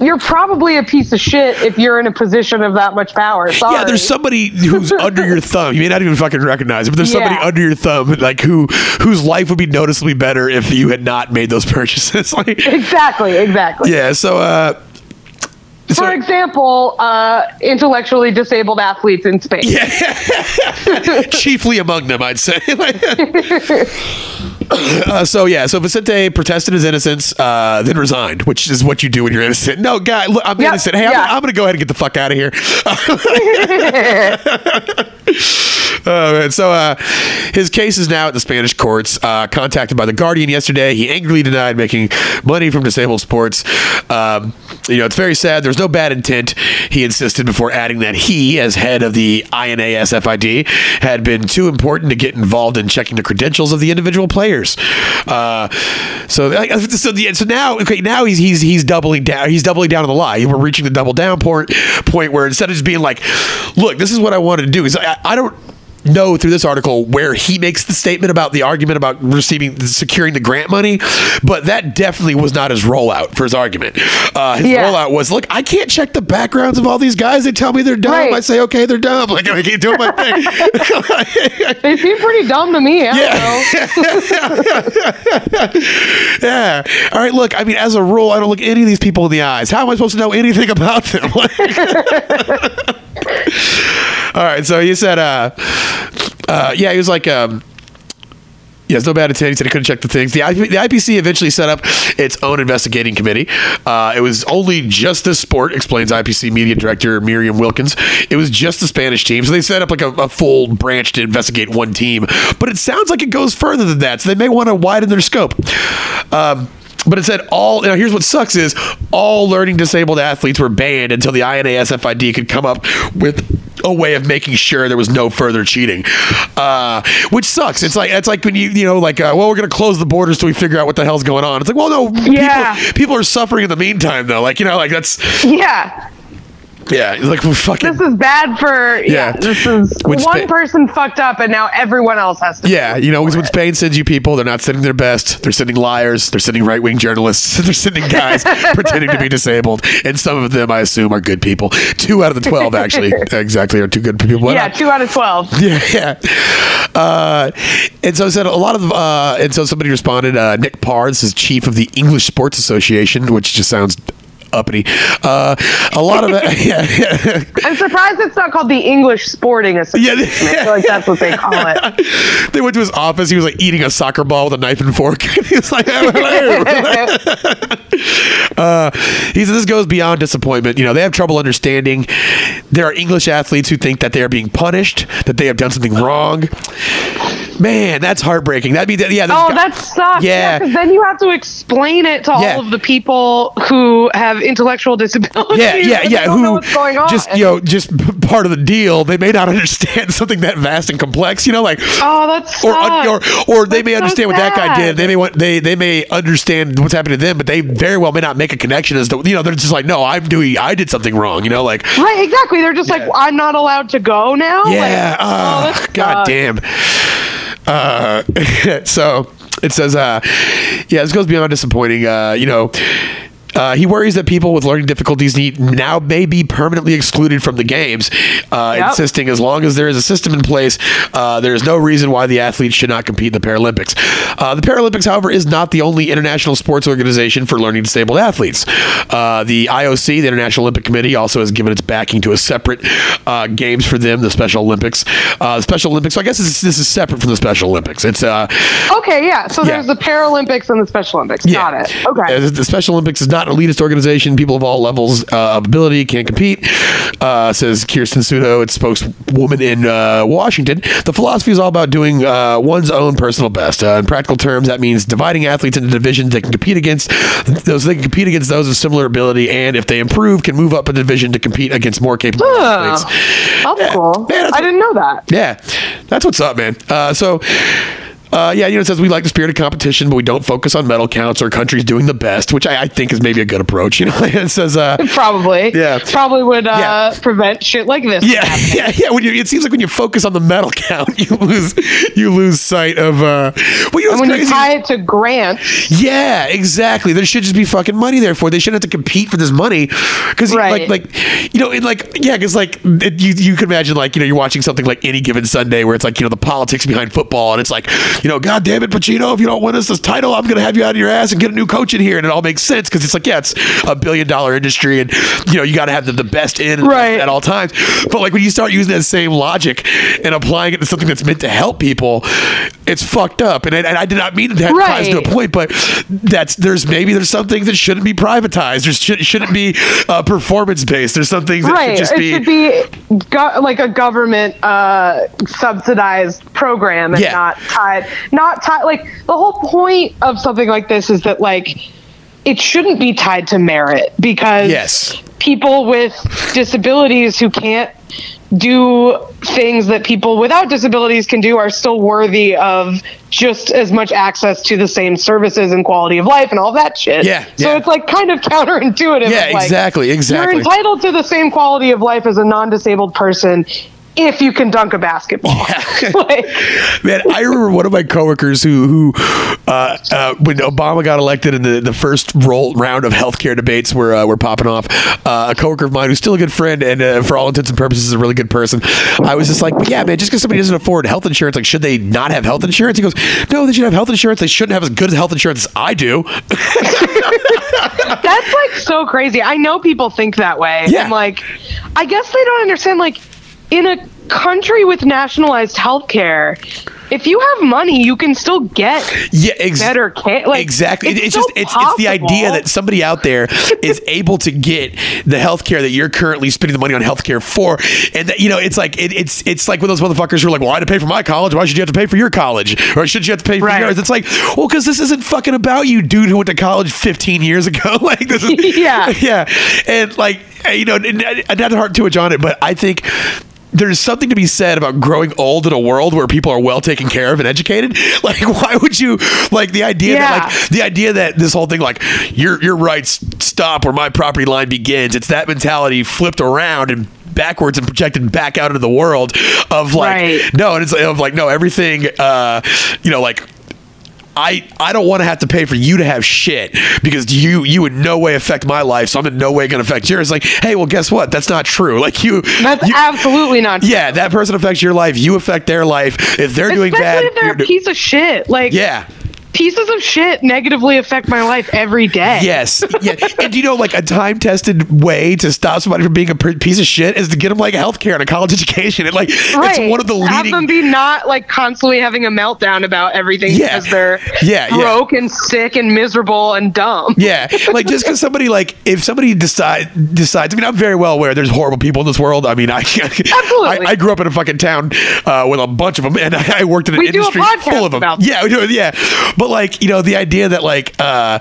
you're probably a piece of shit if you're in a position of that much power. Sorry. Yeah, there's somebody who's under your thumb. You may not even fucking recognize it, but there's somebody Yeah. under your thumb, like who whose life would be noticeably better if you had not made those purchases. like, exactly, exactly. yeah. So, uh, so For example, uh, intellectually disabled athletes in Spain. chiefly among them, I'd say. uh, so yeah, so Vicente protested his innocence, uh, then resigned, which is what you do when you're innocent. No, guy, look, I'm Yep, innocent. Hey, I'm. I'm going to go ahead and get the fuck out of here. Oh, man. So uh, his case is now at the Spanish courts. Uh, contacted by the Guardian yesterday, he angrily denied making money from disabled sports. Um, you know, it's very sad. There's no bad intent. He insisted before adding that he, as head of the INASFID, had been too important to get involved in checking the credentials of the individual players. Uh, so, so, the, so now, okay, now he's he's he's doubling down. He's doubling down on the lie. We're reaching the double down point point where instead of just being like, "Look, this is what I wanted to do," is I, I don't know through this article where he makes the statement about the argument about receiving securing the grant money, but that definitely was not his rollout for his argument. Uh, his Yeah. rollout was, look, I can't check the backgrounds of all these guys. They tell me they're dumb. Right. I say, okay, they're dumb. Like I keep doing my thing. They seem pretty dumb to me. I know. yeah. All right. Look, I mean, as a rule, I don't look any of these people in the eyes. How am I supposed to know anything about them? All right. So he said, uh, uh, yeah, he was like, um, yeah, it's no bad intent. He said he couldn't check the things. The, IP, the IPC eventually set up its own investigating committee. Uh, it was only just this sport, explains IPC media director Miriam Wilkins. It was just the Spanish team. So they set up like a, a full branch to investigate one team. But it sounds like it goes further than that. So they may want to widen their scope. Um, but it said all. Now, here's what sucks: is all learning disabled athletes were banned until the INASFID could come up with a way of making sure there was no further cheating, uh, which sucks. It's like it's like when you you know like uh, well we're gonna close the borders till we figure out what the hell's going on. It's like well no Yeah. people, people are suffering in the meantime though. Like you know like that's yeah. Yeah like fucking This is bad for Yeah. yeah. This is Which one spa- person fucked up, and now everyone else has to. Yeah, you know, because when Spain sends you people, they're not sending their best. They're sending liars. They're sending right wing journalists. They're sending guys pretending to be disabled. And some of them, I assume, are good people. Two out of the 12, actually, exactly, are two good people. Yeah, two out of twelve. Yeah, yeah. Uh, and so I said a lot of, uh, and so somebody responded, uh, Nick Parr, this is chief of the English Sports Association, which just sounds uppity. Uh, a lot of it, yeah, yeah. I'm surprised it's not called the English Sporting Association. Yeah. I feel like that's what they call it. they went to his office. He was like eating a soccer ball with a knife and fork. he was like, "Oh, uh, he said this goes beyond disappointment. You know, they have trouble understanding. There are English athletes who think that they are being punished, that they have done something wrong. Man, that's heartbreaking. That'd be, yeah. Oh, gu- that sucks. Yeah. because then you have to explain it to Yeah. all of the people who have intellectual disability. yeah, yeah, yeah. they don't know Who just you know just part of the deal? They may not understand something that vast and complex. You know, like oh, that's or, or or they may That's so understand what that guy did. They may want they they may understand what's happening to them, but they very well may not make a connection as to you know they're just like no, I'm doing I did something wrong. You know, like Right, exactly. They're just Yeah. like, I'm not allowed to go now. yeah, Like, oh, uh, that god sucks. damn. Uh, so it says, uh, yeah, this goes beyond disappointing. Uh, you know. Uh, he worries that people with learning difficulties need now may be permanently excluded from the games, uh, Yep. insisting as long as there is a system in place, uh, there is no reason why the athletes should not compete in the Paralympics. Uh, the Paralympics, however, is not the only international sports organization for learning disabled athletes. Uh, the IOC, the International Olympic Committee, also has given its backing to a separate uh, games for them, the Special Olympics. Uh, the Special Olympics, so I guess this, this is separate from the Special Olympics. It's uh, Okay, yeah. So Yeah. there's the Paralympics and the Special Olympics. Got it. Okay. The Special Olympics is not an elitist organization. People of all levels uh, of ability can compete, uh, says Kirsten Sudo, its spokeswoman in uh, Washington. The philosophy is all about doing uh, one's own personal best. Uh, in practical terms, that means dividing athletes into divisions they can compete against. Those they can compete against those of similar ability, and if they improve, can move up a division to compete against more capable athletes. That's Yeah. cool. Man, that's I didn't know that. Yeah, that's what's up, man. Uh, so. Uh, yeah, you know, it says we like the spirit of competition, but we don't focus on medal counts or countries doing the best, which I, I think is maybe a good approach. You know, it says, uh, Probably. Yeah. Probably would uh, Yeah. prevent shit like this. yeah, yeah, yeah. When you, it seems like when you focus on the medal count, you lose you lose sight of. Uh, well, you know, when crazy? you tie it to grants, Yeah, exactly. There should just be fucking money there for. it. They shouldn't have to compete for this money because, Right. like, like you know, like yeah, because like it, you you can imagine like you know you're watching something like any given Sunday where it's like you know the politics behind football and it's like you know God damn it Pacino if you don't win us this title I'm gonna have you out of your ass and get a new coach in here and it all makes sense because it's like yeah it's a billion dollar industry and you know you got to have the, the best in and the best Right. at all times but like when you start using that same logic and applying it to something that's meant to help people it's fucked up and, I- and I did not mean that ties to a point, but that's there's maybe there's some things that shouldn't be privatized. There should, shouldn't be uh, performance based. There's some things that right? should just be it be. should be go- like a government uh, subsidized program and Yeah. not tied. Not tied. Like the whole point of something like this is that like it shouldn't be tied to merit because Yes. people with disabilities who can't do things that people without disabilities can do are still worthy of just as much access to the same services and quality of life and all that shit. Yeah, So yeah. it's like kind of counterintuitive. Yeah, like, exactly, exactly. You're entitled to the same quality of life as a non-disabled person if you can dunk a basketball. like, Man, I remember one of my coworkers who, who, uh, uh, when Obama got elected and the, the first roll round of healthcare debates were uh, were popping off, uh, a coworker of mine who's still a good friend and uh, for all intents and purposes a really good person. I was just like, yeah, man, just because somebody doesn't afford health insurance, like, should they not have health insurance? He goes, no, they should have health insurance. They shouldn't have as good health insurance as I do. that's like so crazy. I know people think that way. Yeah. And like, I guess they don't understand. Like, in a country with nationalized healthcare, if you have money, you can still get Yeah, ex- better care. Like, exactly. It's, It's, just it's it's the idea that somebody out there is able to get the healthcare that you're currently spending the money on healthcare for, and that you know it's like it, it's it's like with those motherfuckers who are like, well, I had to pay for my college. Why should you have to pay for your college, or should you have to pay for Right. yours? It's like, well, because this isn't fucking about you, dude, who went to college 15 years ago. like this is Yeah. yeah, and like you know, not to harp too much on it, but I think there's something to be said about growing old in a world where people are well taken care of and educated. Like, why would you like the idea that like the idea that this whole thing like your your rights stop where my property line begins? It's that mentality flipped around and backwards and projected back out into the world of like Right. no, and it's of like no everything. uh You know, like I, I don't want to have to pay for you to have shit because you you in no way affect my life, so I'm in no way going to affect yours. Like, hey, well, guess what? That's not true. Like you, That's you- absolutely not true. yeah, that person affects your life. You affect their life. If they're doing Especially bad, if they're a do- piece of shit. Like, yeah. Pieces of shit negatively affect my life every day. Yes. Yeah. and you know, like a time tested way to stop somebody from being a piece of shit is to get them like health care and a college education. And like, Right. it's one of the leading. Have them be not like constantly having a meltdown about everything Yeah. because they're Yeah, yeah. broke and sick and miserable and dumb. Yeah, like just because somebody like if somebody decide decides. I mean, I'm very well aware there's horrible people in this world. I mean, I. I, I grew up in a fucking town uh, with a bunch of them, and I, I worked in an We industry full of them. yeah, we do. Yeah, but like you know, the idea that like uh,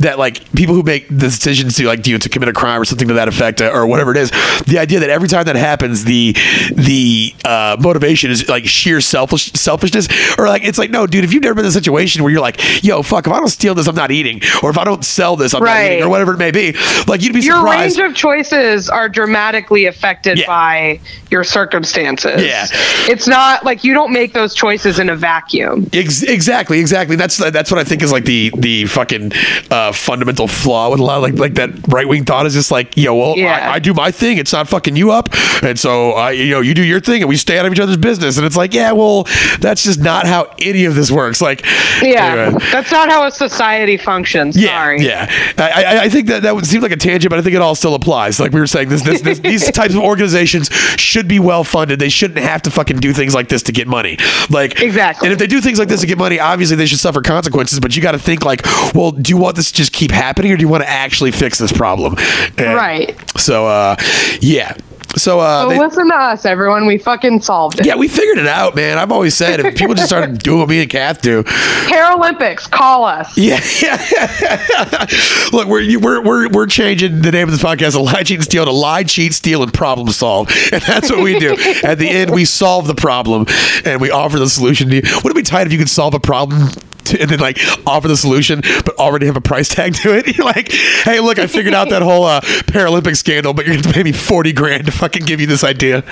that like people who make the decisions to like you know, to commit a crime or something to that effect uh, or whatever it is, the idea that every time that happens, the the uh, motivation is like sheer selfish selfishness, or like it's like no, dude, if you've never been in a situation where you're like, yo, fuck, if I don't steal this, I'm not eating, or if I don't sell this, I'm not eating, or whatever it may be, like you'd be Your surprised. range of choices are dramatically affected Yeah. by your circumstances. Yeah. It's not like you don't make those choices in a vacuum. Ex- exactly, exactly. That's that's what I think is like the the fucking uh, fundamental flaw with a lot of like like that right wing thought is just like, yo, well, Yeah. I, I do my thing. It's not fucking you up, and so I, you know, you do your thing, and we stay out of each other's business. And it's like, yeah, well, that's just not how any of this works. Like, Yeah. anyway. That's not how a society functions. Yeah, Sorry. yeah. I, I, I think that that would seem like a tangent, but I think it all still applies. Like we were saying, this, this, this, these types of organizations should be well funded. They shouldn't have to fucking do things like this to get money. Like Exactly. And if they do things like this to get money, obviously they should suffer consequences. But you got to think like, well, do you want this to just keep happening, or do you want to actually fix this problem? And Right. So, uh, yeah. so uh, So they- listen to us, everyone. We fucking solved it. yeah, we figured it out, man. I've always said if people just started doing what me and Kath do, Paralympics, call us. Yeah, yeah. Look, we're, we're we're we're changing the name of this podcast to lie, cheat, and steal to lie, cheat, steal, and problem solve, and that's what we do. At the end, we solve the problem and we offer the solution to you. Wouldn't it be tight if you could solve a problem? To, and then like offer the solution, but already have a price tag to it. You're like, hey, look, I figured out that whole uh, Paralympic scandal, but you're going to pay me forty grand to fucking give you this idea.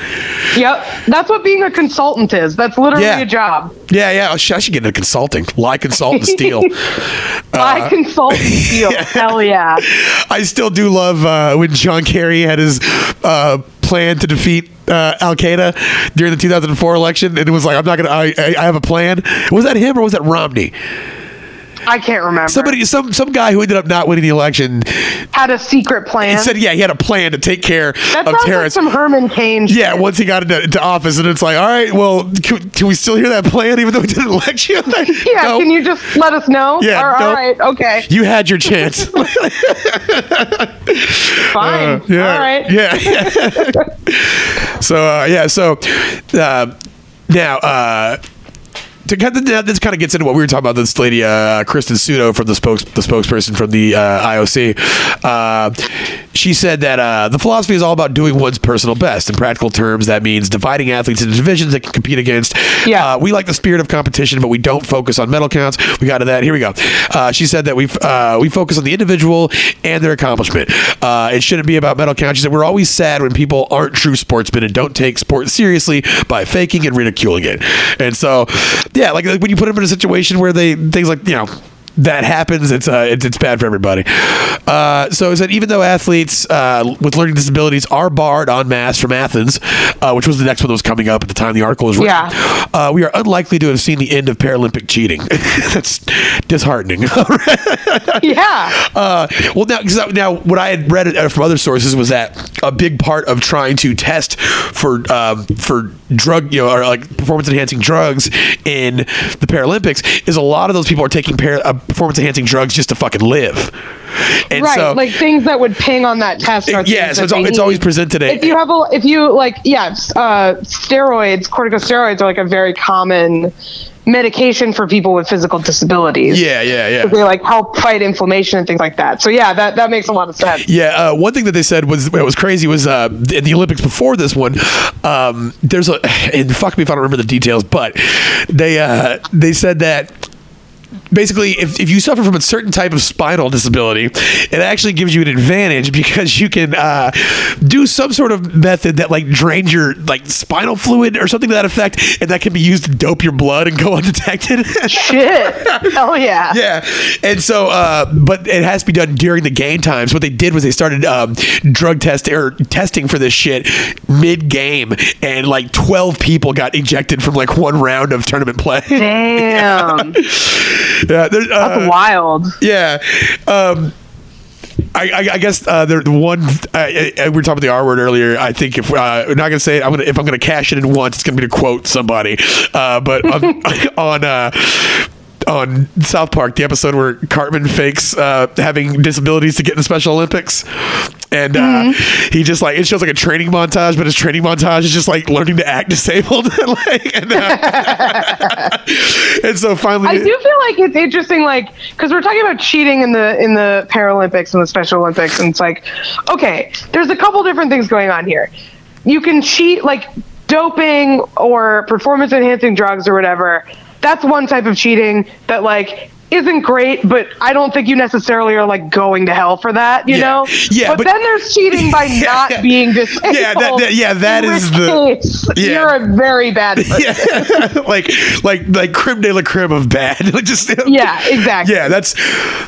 Yep. That's what being a consultant is. That's literally Yeah. a job. Yeah, yeah. I should, I should get into consulting, lie, consult, and steal. I consult deal. Hell yeah. I still do love uh, when John Kerry had his uh, plan to defeat uh, Al Qaeda during the 2004 election, and it was like, "I'm not gonna. I, I, I have a plan." Was that him or was that Romney? I can't remember. Somebody, some some guy who ended up not winning the election, had a secret plan. he said, "Yeah, he had a plan to take care that of sounds like terrorists." some Herman Cain. yeah, once he got into, into office, and it's like, all right, well, can, can we still hear that plan even though we didn't elect you? Yeah, No. can you just let us know? Yeah, Or- all right, okay, You had your chance. fine. Uh, yeah, All right. Yeah. so uh, yeah, so uh, now uh, to this kind of gets into what we were talking about. This lady, uh, Kristen Sudo, from the spokes the spokesperson from the uh, IOC, uh, she said that uh, the philosophy is all about doing one's personal best. In practical terms, that means dividing athletes into divisions that can compete against. Yeah. Uh, we like the spirit of competition, but we don't focus on medal counts. We got to that. Here we go. Uh, she said that we uh, we focus on the individual and their accomplishment. Uh, it shouldn't be about medal counts. She said we're always sad when people aren't true sportsmen and don't take sport seriously by faking and ridiculing it. And so, yeah, like, like when you put them in a situation where they things like you know that happens, it's uh, it's, it's bad for everybody. Uh, so it said even though athletes uh, with learning disabilities are barred en masse from Athens, uh, which was the next one that was coming up at the time the article was written, Yeah. uh, we are unlikely to have seen the end of Paralympic cheating. That's disheartening. Yeah. Uh, well, now, cause I- now, what I had read from other sources was that a big part of trying to test for um, for drug, you know, or like performance enhancing drugs in the Paralympics is a lot of those people are taking par- uh, performance enhancing drugs just to fucking live. And right, so, like things that would ping on that test. Are Yeah, so it's it's always presented If you have a, if you like, yeah, uh, steroids, corticosteroids are like a very common medication for people with physical disabilities. yeah, yeah, yeah. They like help fight inflammation and things like that. So yeah, that that makes a lot of sense. Yeah, uh, one thing that they said was what was crazy was uh, in the Olympics before this one. Um, there's a and fuck me if I don't remember the details, but they uh, they said that. Basically, if, if you suffer from a certain type of spinal disability, it actually gives you an advantage because you can uh, do some sort of method that like drains your like spinal fluid or something to that effect, and that can be used to dope your blood and go undetected. Shit. Hell yeah. Yeah, and so, uh, but it has to be done during the game times. What they did was they started um, drug test or testing for this shit mid game, and like twelve people got ejected from like one round of tournament play. Damn. yeah, there- uh, That's wild. yeah. Um, I, I, I guess uh, the, the one I, I, we were talking about the R word earlier. I think if uh, we're not gonna say it, I'm gonna if I'm gonna cash it in once, it's gonna be to quote somebody. Uh, but on on uh, on South Park, the episode where Cartman fakes uh, having disabilities to get in the Special Olympics, and uh, he just like it shows like a training montage, but his training montage is just like learning to act disabled, like, and, uh, and so finally, I do feel like it's interesting, like because we're talking about cheating in the in the Paralympics and the Special Olympics, and it's like, okay, there's a couple different things going on here. You can cheat like doping or performance enhancing drugs or whatever. That's one type of cheating that like isn't great, but I don't think you necessarily are like going to hell for that, you Yeah. know? Yeah, But, but- then there's cheating by Yeah. not being disabled. Yeah, that- that- yeah, that is the- case, yeah. You're a very bad person. yeah, like like like creme de la creme of bad. Like, just Yeah, exactly. Yeah, that's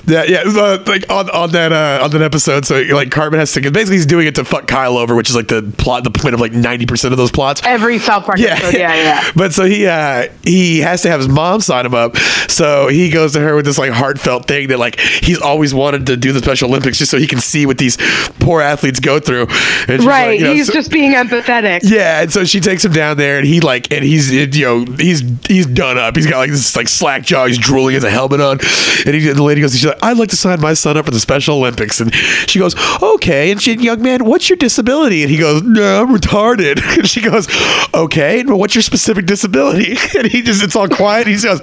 that. Yeah, uh, like on on that uh, on that episode. So like Cartman has to basically he's doing it to fuck Kyle over, which is like the plot, the point of like ninety percent of those plots. Every South Park Yeah, episode, yeah, yeah. But so he uh, he has to have his mom sign him up. So he goes to her her with this like heartfelt thing that like he's always wanted to do the Special Olympics just so he can see what these poor athletes go through. And right. like, you know, he's so- just being empathetic. yeah, and so she takes him down there, and he like, and he's you know he's he's done up. He's got like this like slack jaw. He's drooling. He has a helmet on, and he, the lady goes, she's like, I'd like to sign my son up for the Special Olympics, and she goes, okay. And she, young man, what's your disability? And he goes, no, I'm retarded. And she goes, okay, but what's your specific disability? And he just it's all quiet. He goes,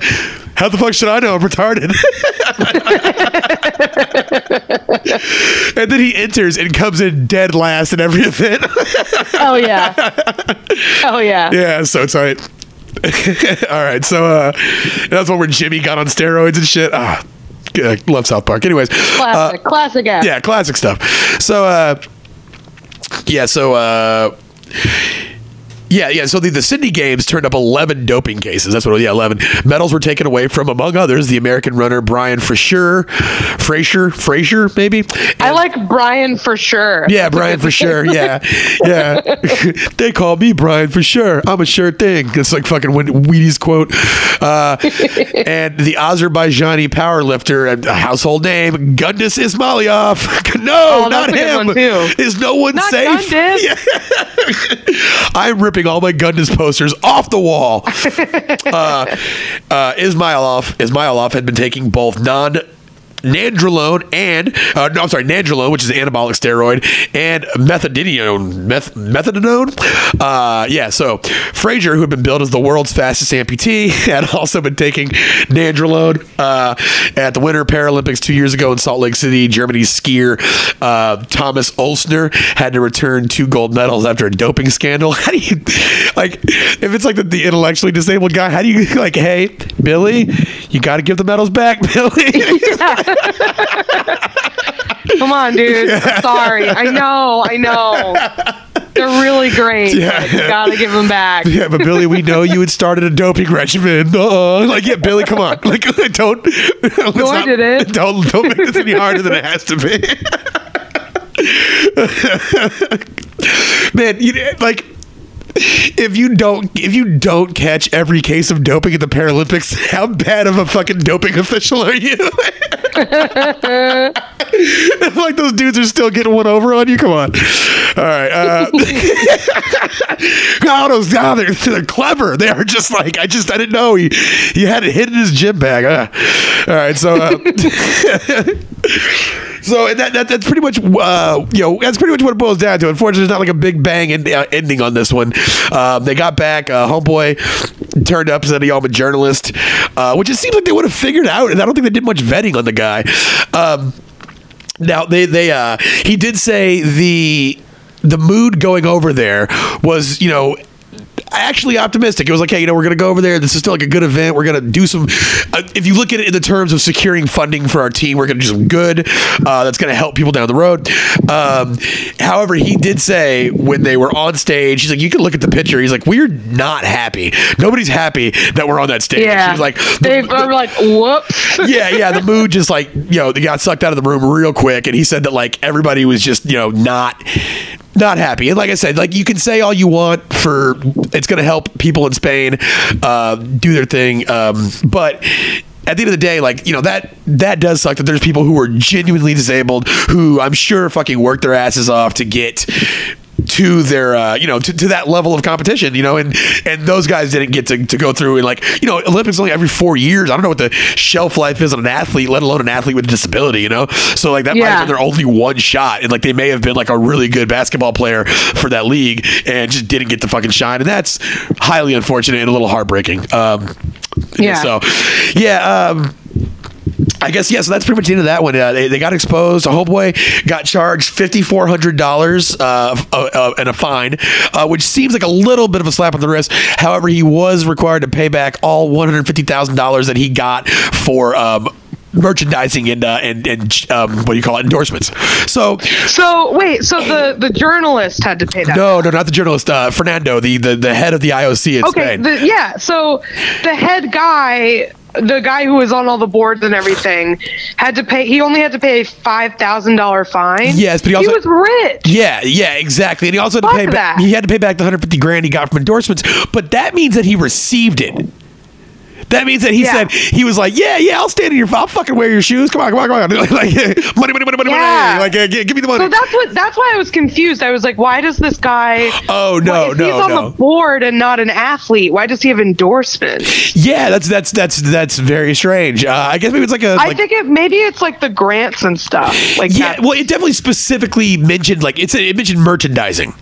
how the fuck should I know I'm retarded? And then he enters and comes in dead last in every event. Oh yeah. oh yeah. Yeah, so tight. All right, so uh, that's one where Jimmy got on steroids and shit. Ah. I love South Park. Anyways, Classic. uh, classic ass. yeah, classic stuff. So, uh, yeah, so uh, yeah, yeah. So the, the Sydney Games turned up 11 doping cases. That's what, yeah, 11. Medals were taken away from, among others, the American runner Brian Fraser, Fraser, Fraser, maybe. I like Brian for sure. Yeah, Brian for sure. Yeah, yeah. they call me Brian for sure. I'm a sure thing. It's like fucking Wheaties quote. Uh, and the Azerbaijani powerlifter, a household name, Gundis Ismailov. no, Oh, not that's a good him. Is no one Not safe? Yeah. I'm ripping all my Gundis posters off the wall. uh, uh, Ismailov, Ismailov had been taking both non nandrolone and uh, no, I'm sorry, nandrolone, which is an anabolic steroid, and methadone, meth, methadone. Uh, yeah, so Frazier, who had been billed as the world's fastest amputee, had also been taking nandrolone uh, at the Winter Paralympics two years ago in Salt Lake City. Germany's skier uh, Thomas Oelsner had to return two gold medals after a doping scandal. How do you like if it's like the, the intellectually disabled guy? How do you like, hey, Billy, you got to give the medals back, Billy? Come on, dude. I'm sorry. I know. I know. They're really great. Yeah. You gotta give them back. Yeah, but Billy, we know you had started a doping regimen. Uh, like, yeah, Billy, come on. Like, don't. No, I didn't. Don't don't make this any harder than it has to be. Man, you like. If you don't, if you don't catch every case of doping at the Paralympics, how bad of a fucking doping official are you? like those dudes are still getting one over on you. Come on. All right. Uh, God, those God, they're, they're clever. They are just like I just I didn't know he he had it hidden in his gym bag. Uh, all right, so. Uh, So that, that that's pretty much uh, you know that's pretty much what it boils down to. Unfortunately, there's not like a big bang end, uh, ending on this one. Um, they got back. Uh, homeboy turned up said, "Yo, I'm a journalist," uh, which it seems like they would have figured out. And I don't think they did much vetting on the guy. Um, now they they uh he did say the the mood going over there was you know actually optimistic. It was like, hey, you know, we're going to go over there. This is still like a good event. We're going to do some. Uh, if you look at it in the terms of securing funding for our team, we're going to do some good. Uh, that's going to help people down the road. Um, however, he did say when they were on stage, he's like, you can look at the picture. He's like, we're not happy. Nobody's happy that we're on that stage. Yeah. He's like, they the- are like, whoops. yeah, yeah. The mood just like you know, they got sucked out of the room real quick, and he said that like everybody was just you know not not happy. And like I said, like you can say all you want for it's going to help people in Spain uh, do their thing, um, but at the end of the day, like you know that that does suck that there's people who are genuinely disabled who I'm sure fucking work their asses off to get to their uh, you know to, to that level of competition you know and and those guys didn't get to, to go through and like you know olympics only every four years. I don't know what the shelf life is on an athlete let alone an athlete with a disability you know? So like that might have been their only one shot and like they may have been like a really good basketball player for that league and just didn't get the fucking shine and that's highly unfortunate and a little heartbreaking um Yeah. so yeah um I guess yeah. So that's pretty much the end of that one. Uh, they, they got exposed. A homeboy got charged fifty four hundred dollars uh, uh, uh, and a fine, uh, which seems like a little bit of a slap on the wrist. However, he was required to pay back all one hundred fifty thousand dollars that he got for. Um, merchandising and uh, and and um, what do you call it endorsements so So wait, so the the journalist had to pay that. no no not the journalist uh, Fernando the, the the head of the IOC in Okay, Spain the, yeah. So the head guy, the guy who was on all the boards and everything, had to pay. He only had to pay a five thousand dollar fine. Yes, but he also- was rich. Yeah, yeah, exactly. And he also had to pay back. He had to pay back the 150 grand he got from endorsements, but that means that he received it. That means that he Yeah. said he was like, yeah, yeah, I'll stand in your, I'll fucking wear your shoes. Come on, come on, come on. Like, money, money, money, money, Yeah. money. Like, uh, give me the money. So that's what that's why I was confused. I was like, why does this guy Oh, no, why- if no, he's on no. the board and not an athlete, why does he have endorsements? yeah, that's that's that's that's very strange. Uh, I guess maybe it's like a. I like, think it maybe it's like the grants and stuff. Like Yeah, that. well, it definitely specifically mentioned like it's it mentioned merchandising.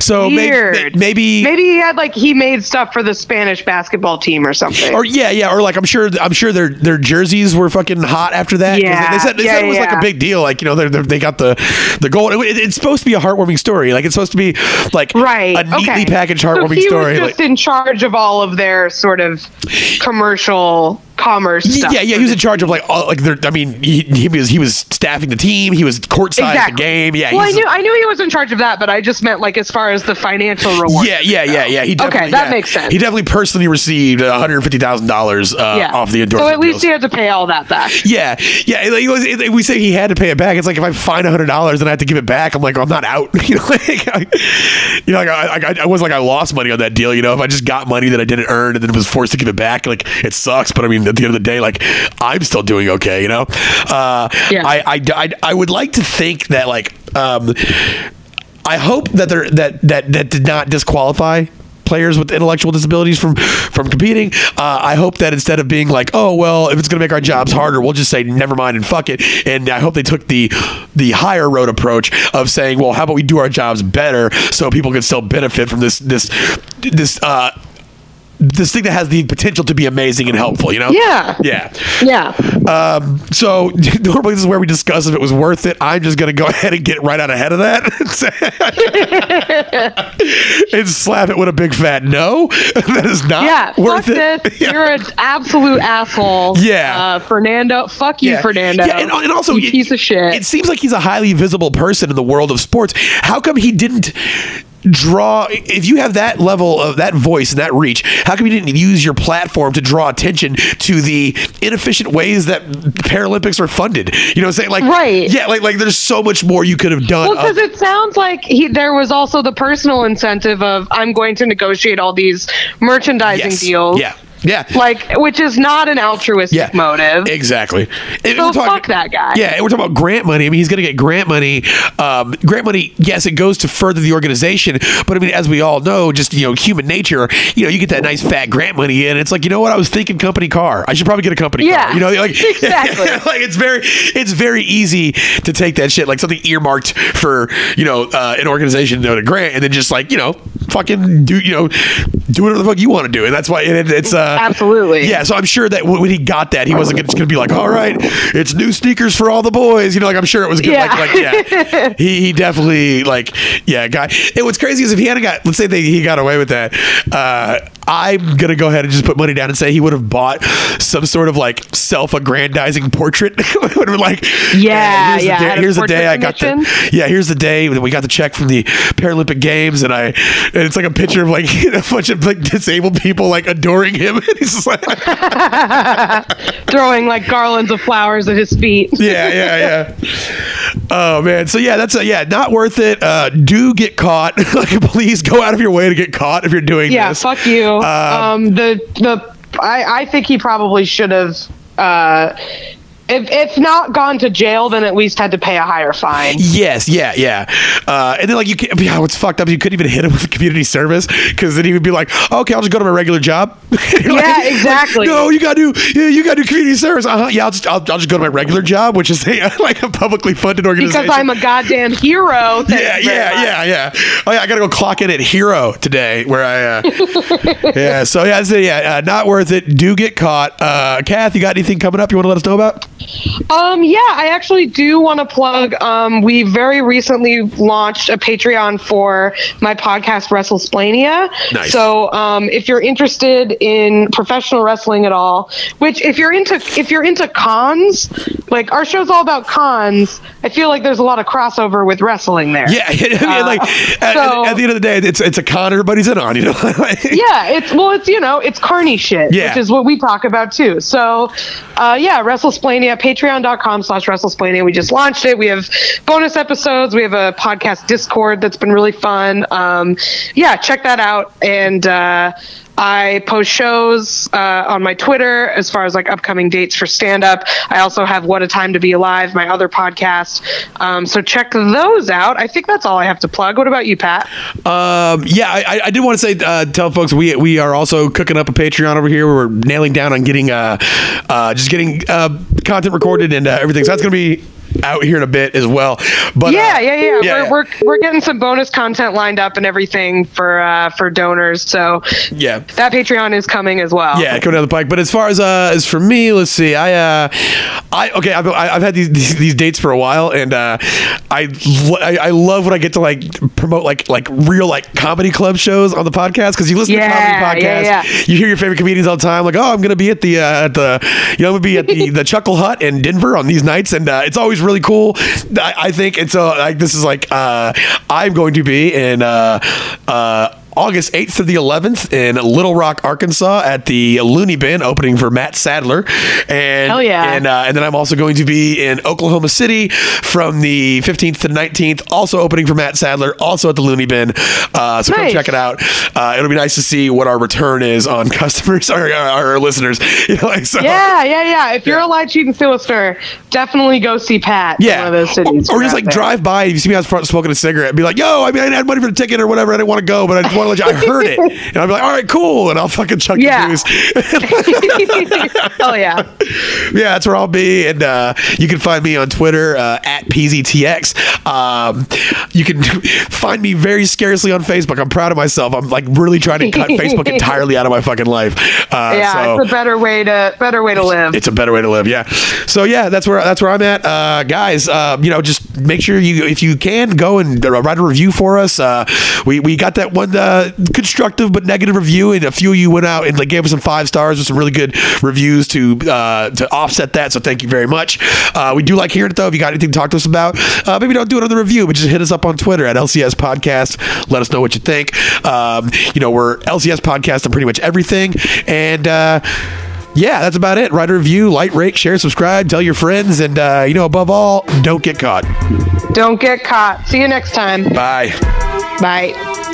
So Weird. maybe Maybe he had like he made stuff for the Spanish basketball team or something. or yeah, yeah, or like I'm sure I'm sure their their jerseys were fucking hot after that. Yeah, they said they yeah, said it was like a big deal. Like you know they they got the the gold. It- it's supposed to be a heartwarming story. Like it's supposed to be like right. a neatly okay. packaged so heartwarming he story. was like- just in charge of all of their sort of commercial commerce stuff. yeah, yeah, he was in charge of like all, like. I mean, he, he was he was staffing the team. He was courtside at the game. Yeah, Well, I knew I knew he was in charge of that, but I just meant like as far as the financial reward. Yeah, yeah, yeah, yeah. He definitely, that yeah. makes sense. He definitely personally received one hundred fifty thousand dollars uh, yeah. off the So endorsement. at least deals. he had to pay all that back. Yeah, yeah. Like, it was, it- we say he had to pay it back. It's like if I find hundred dollars and I have to give it back, I'm like, I'm not out. You know, like, I, you know, like I, I, I was like I lost money on that deal. You know, if I just got money that I didn't earn and then was forced to give it back, like it sucks. But I mean, the end of the day, like I'm still doing okay. You know, uh, Yeah. I, I, I, I would like to think that like um, I hope that they're that that that did not disqualify players with intellectual disabilities from from competing. Uh, I hope that instead of being like, oh well, if it's going to make our jobs harder, we'll just say never mind and fuck it. And I hope they took the the higher road approach of saying, well, how about we do our jobs better so people can still benefit from this this this. Uh, this thing that has the potential to be amazing and helpful, you know? Yeah. Yeah. Yeah. Um, so normally this is where we discuss if it was worth it. I'm just gonna go ahead and get right out ahead of that and slap it with a big fat no. that is not Yeah, worth it. Yeah. You're an absolute asshole. Yeah. uh, Fernando. Fuck you, Yeah. Fernando. Yeah, and, and also, You it- piece of shit. It seems like he's a highly visible person in the world of sports. How come he didn't draw? If you have that level of that voice and that reach, how come you didn't use your platform to draw attention to the inefficient ways that Paralympics are funded? You know, what I'm saying like, Right. Yeah, like like there's so much more you could have done. Well, because of- it sounds like he there was also the personal incentive of I'm going to negotiate all these merchandising yes. deals. Yeah, yeah. Like, which is not an altruistic Yeah, motive. Exactly. And So we're talking- fuck that guy. Yeah, and we're talking about grant money. I mean, he's going to get grant money. Um, grant money, yes, it goes to further the organization, but I mean, as we all know, just you know, human nature. You know, you get that nice fat grant money, and it's like, you know what? I was thinking company car. I should probably get a company Yeah, car. You know, like exactly. like it's very, it's very easy to take that shit like something earmarked for you know uh, an organization to a grant, and then just like you know, fucking do you know, do whatever the fuck you want to do, and that's why it, it's uh, Absolutely. yeah, so I'm sure that when he got that, he wasn't just going to be like, "All right, it's new sneakers for all the boys." You know, like I'm sure it was good. Yeah. Like, like, yeah, he, he definitely like, yeah, guy. And what's crazy is if he hadn't got, let's say they, he got away with that, uh, I'm gonna go ahead and just put money down and say he would have bought some sort of like self-aggrandizing portrait. Would have like, Yeah, here's the yeah, day, here's the day I got the, yeah, here's the day that we got the check from the Paralympic Games, and I, and it's like a picture of like a bunch of like disabled people like adoring him. And he's just like, Throwing like garlands of flowers at his feet. yeah, yeah, yeah. Oh man, so yeah, that's a, yeah, not worth it. Uh, do get caught. like, please go out of your way to get caught if you're doing Yeah, this. fuck you. Um, the the I I think he probably should have. Uh, if, if not gone to jail, then at least had to pay a higher fine. Yes, yeah, yeah. Uh, and then like you, can, yeah, what's fucked up? You couldn't even hit him with community service because then he would be like, "Okay, I'll just go to my regular job." You're like- Yeah, exactly. no, you gotta do, yeah, you gotta do community service. Uh-huh, yeah, I'll just, I'll, I'll just go to my regular job, which is like a publicly funded organization. Because I'm a goddamn hero. Yeah, yeah, yeah, yeah. Oh yeah, I gotta go clock in at Hero today, where I. Uh, yeah, so yeah, so yeah, uh, not worth it. Do get caught. Uh, Kath, you got anything coming up you want to let us know about? Um, yeah, I actually do want to plug. Um, we very recently launched a Patreon for my podcast, WrestleSplania. Nice. So, um, if you're interested in professional wrestling at all, which if you're into if you're into cons, like our show's all about cons, I feel like there's a lot of crossover with wrestling there. Yeah, I mean, like at, so- at the end of the day, it's it's a con everybody's in on. You know. yeah, it's well, it's you know, it's carny shit, Yeah. which is what we talk about too. So, uh, yeah, WrestleSplania, patreon.com slash WrestleSplania. We just launched it. We have bonus episodes. We have a podcast Discord that's been really fun. Um, yeah, check that out. And uh, I post shows uh, on my Twitter as far as like upcoming dates for stand up. I also have What a Time to Be Alive, my other podcast. Um, so check those out. I think that's all I have to plug. What about you, Pat? Um, yeah, I, I did want to say, uh, tell folks we we are also cooking up a Patreon over here. We're nailing down on getting uh, uh just getting uh content recorded and uh, everything. So that's gonna be out here in a bit as well. But yeah, uh, yeah, yeah, yeah, we're, yeah. We're, we're getting some bonus content lined up and everything for uh, for donors. So yeah. that Patreon is coming as well. Yeah, coming down the pike. But as far as uh, as for me, let's see. I uh, I okay. I've, I've had these, these these dates for a while, and uh, I I I love when I get to like promote like like real like comedy club shows on the podcast because you listen Yeah, to comedy podcasts, yeah, yeah. you hear your favorite comedians all the time. Like, oh, I'm gonna be at the uh, at the you know I'm gonna be at the the Chuckle Hut in Denver on these nights, and uh, it's always really cool. I, I think, and so like this is like uh, I'm going to be in. Uh, uh, August 8th to the 11th in Little Rock, Arkansas at the Loony Bin opening for Matt Sadler. And Hell yeah. and uh, and then I'm also going to be in Oklahoma City from the 15th to 19th, also opening for Matt Sadler, also at the Loony Bin. Uh, so come check it out. Uh, it'll be nice to see what our return is on customers or our, our listeners. You know, like, so, Yeah, yeah, yeah. If you're Yeah. a live cheating listener, definitely go see Pat. in Yeah, one of those cities. or, or just like there. drive by. If you see me out front smoking a cigarette, be like, "Yo, I mean, I didn't money for the ticket or whatever. I didn't want to go, but I just want I heard it, and I'll be like, all right, cool, and I'll fucking chuck Yeah. the booze. oh yeah. yeah, that's where I'll be. And uh, you can find me on Twitter uh, at PZTX. Um, you can find me very scarcely on Facebook. I'm proud of myself. I'm like really trying to cut Facebook entirely out of my fucking life. Uh, Yeah, so it's a better way to better way to live. it's a better way to live. Yeah. So yeah, that's where that's where I'm at, uh, guys. Uh, you know, just make sure you if you can go and uh, write a review for us. Uh, we we got that one uh, constructive but negative review, and a few of you went out and like gave us some five stars with some really good reviews to uh, to offset that. So thank you very much. Uh, we do like hearing it though. If you got anything to talk to us about, uh, maybe don't do another review, but just hit us up on Twitter at LCS Podcast. Let us know what you think. Um, you know, we're LCS Podcast on pretty much everything, and. Uh, yeah, that's about it. Write a review, like, rate, share, subscribe, tell your friends, and uh, you know, above all, don't get caught. Don't get caught. See you next time. Bye. Bye.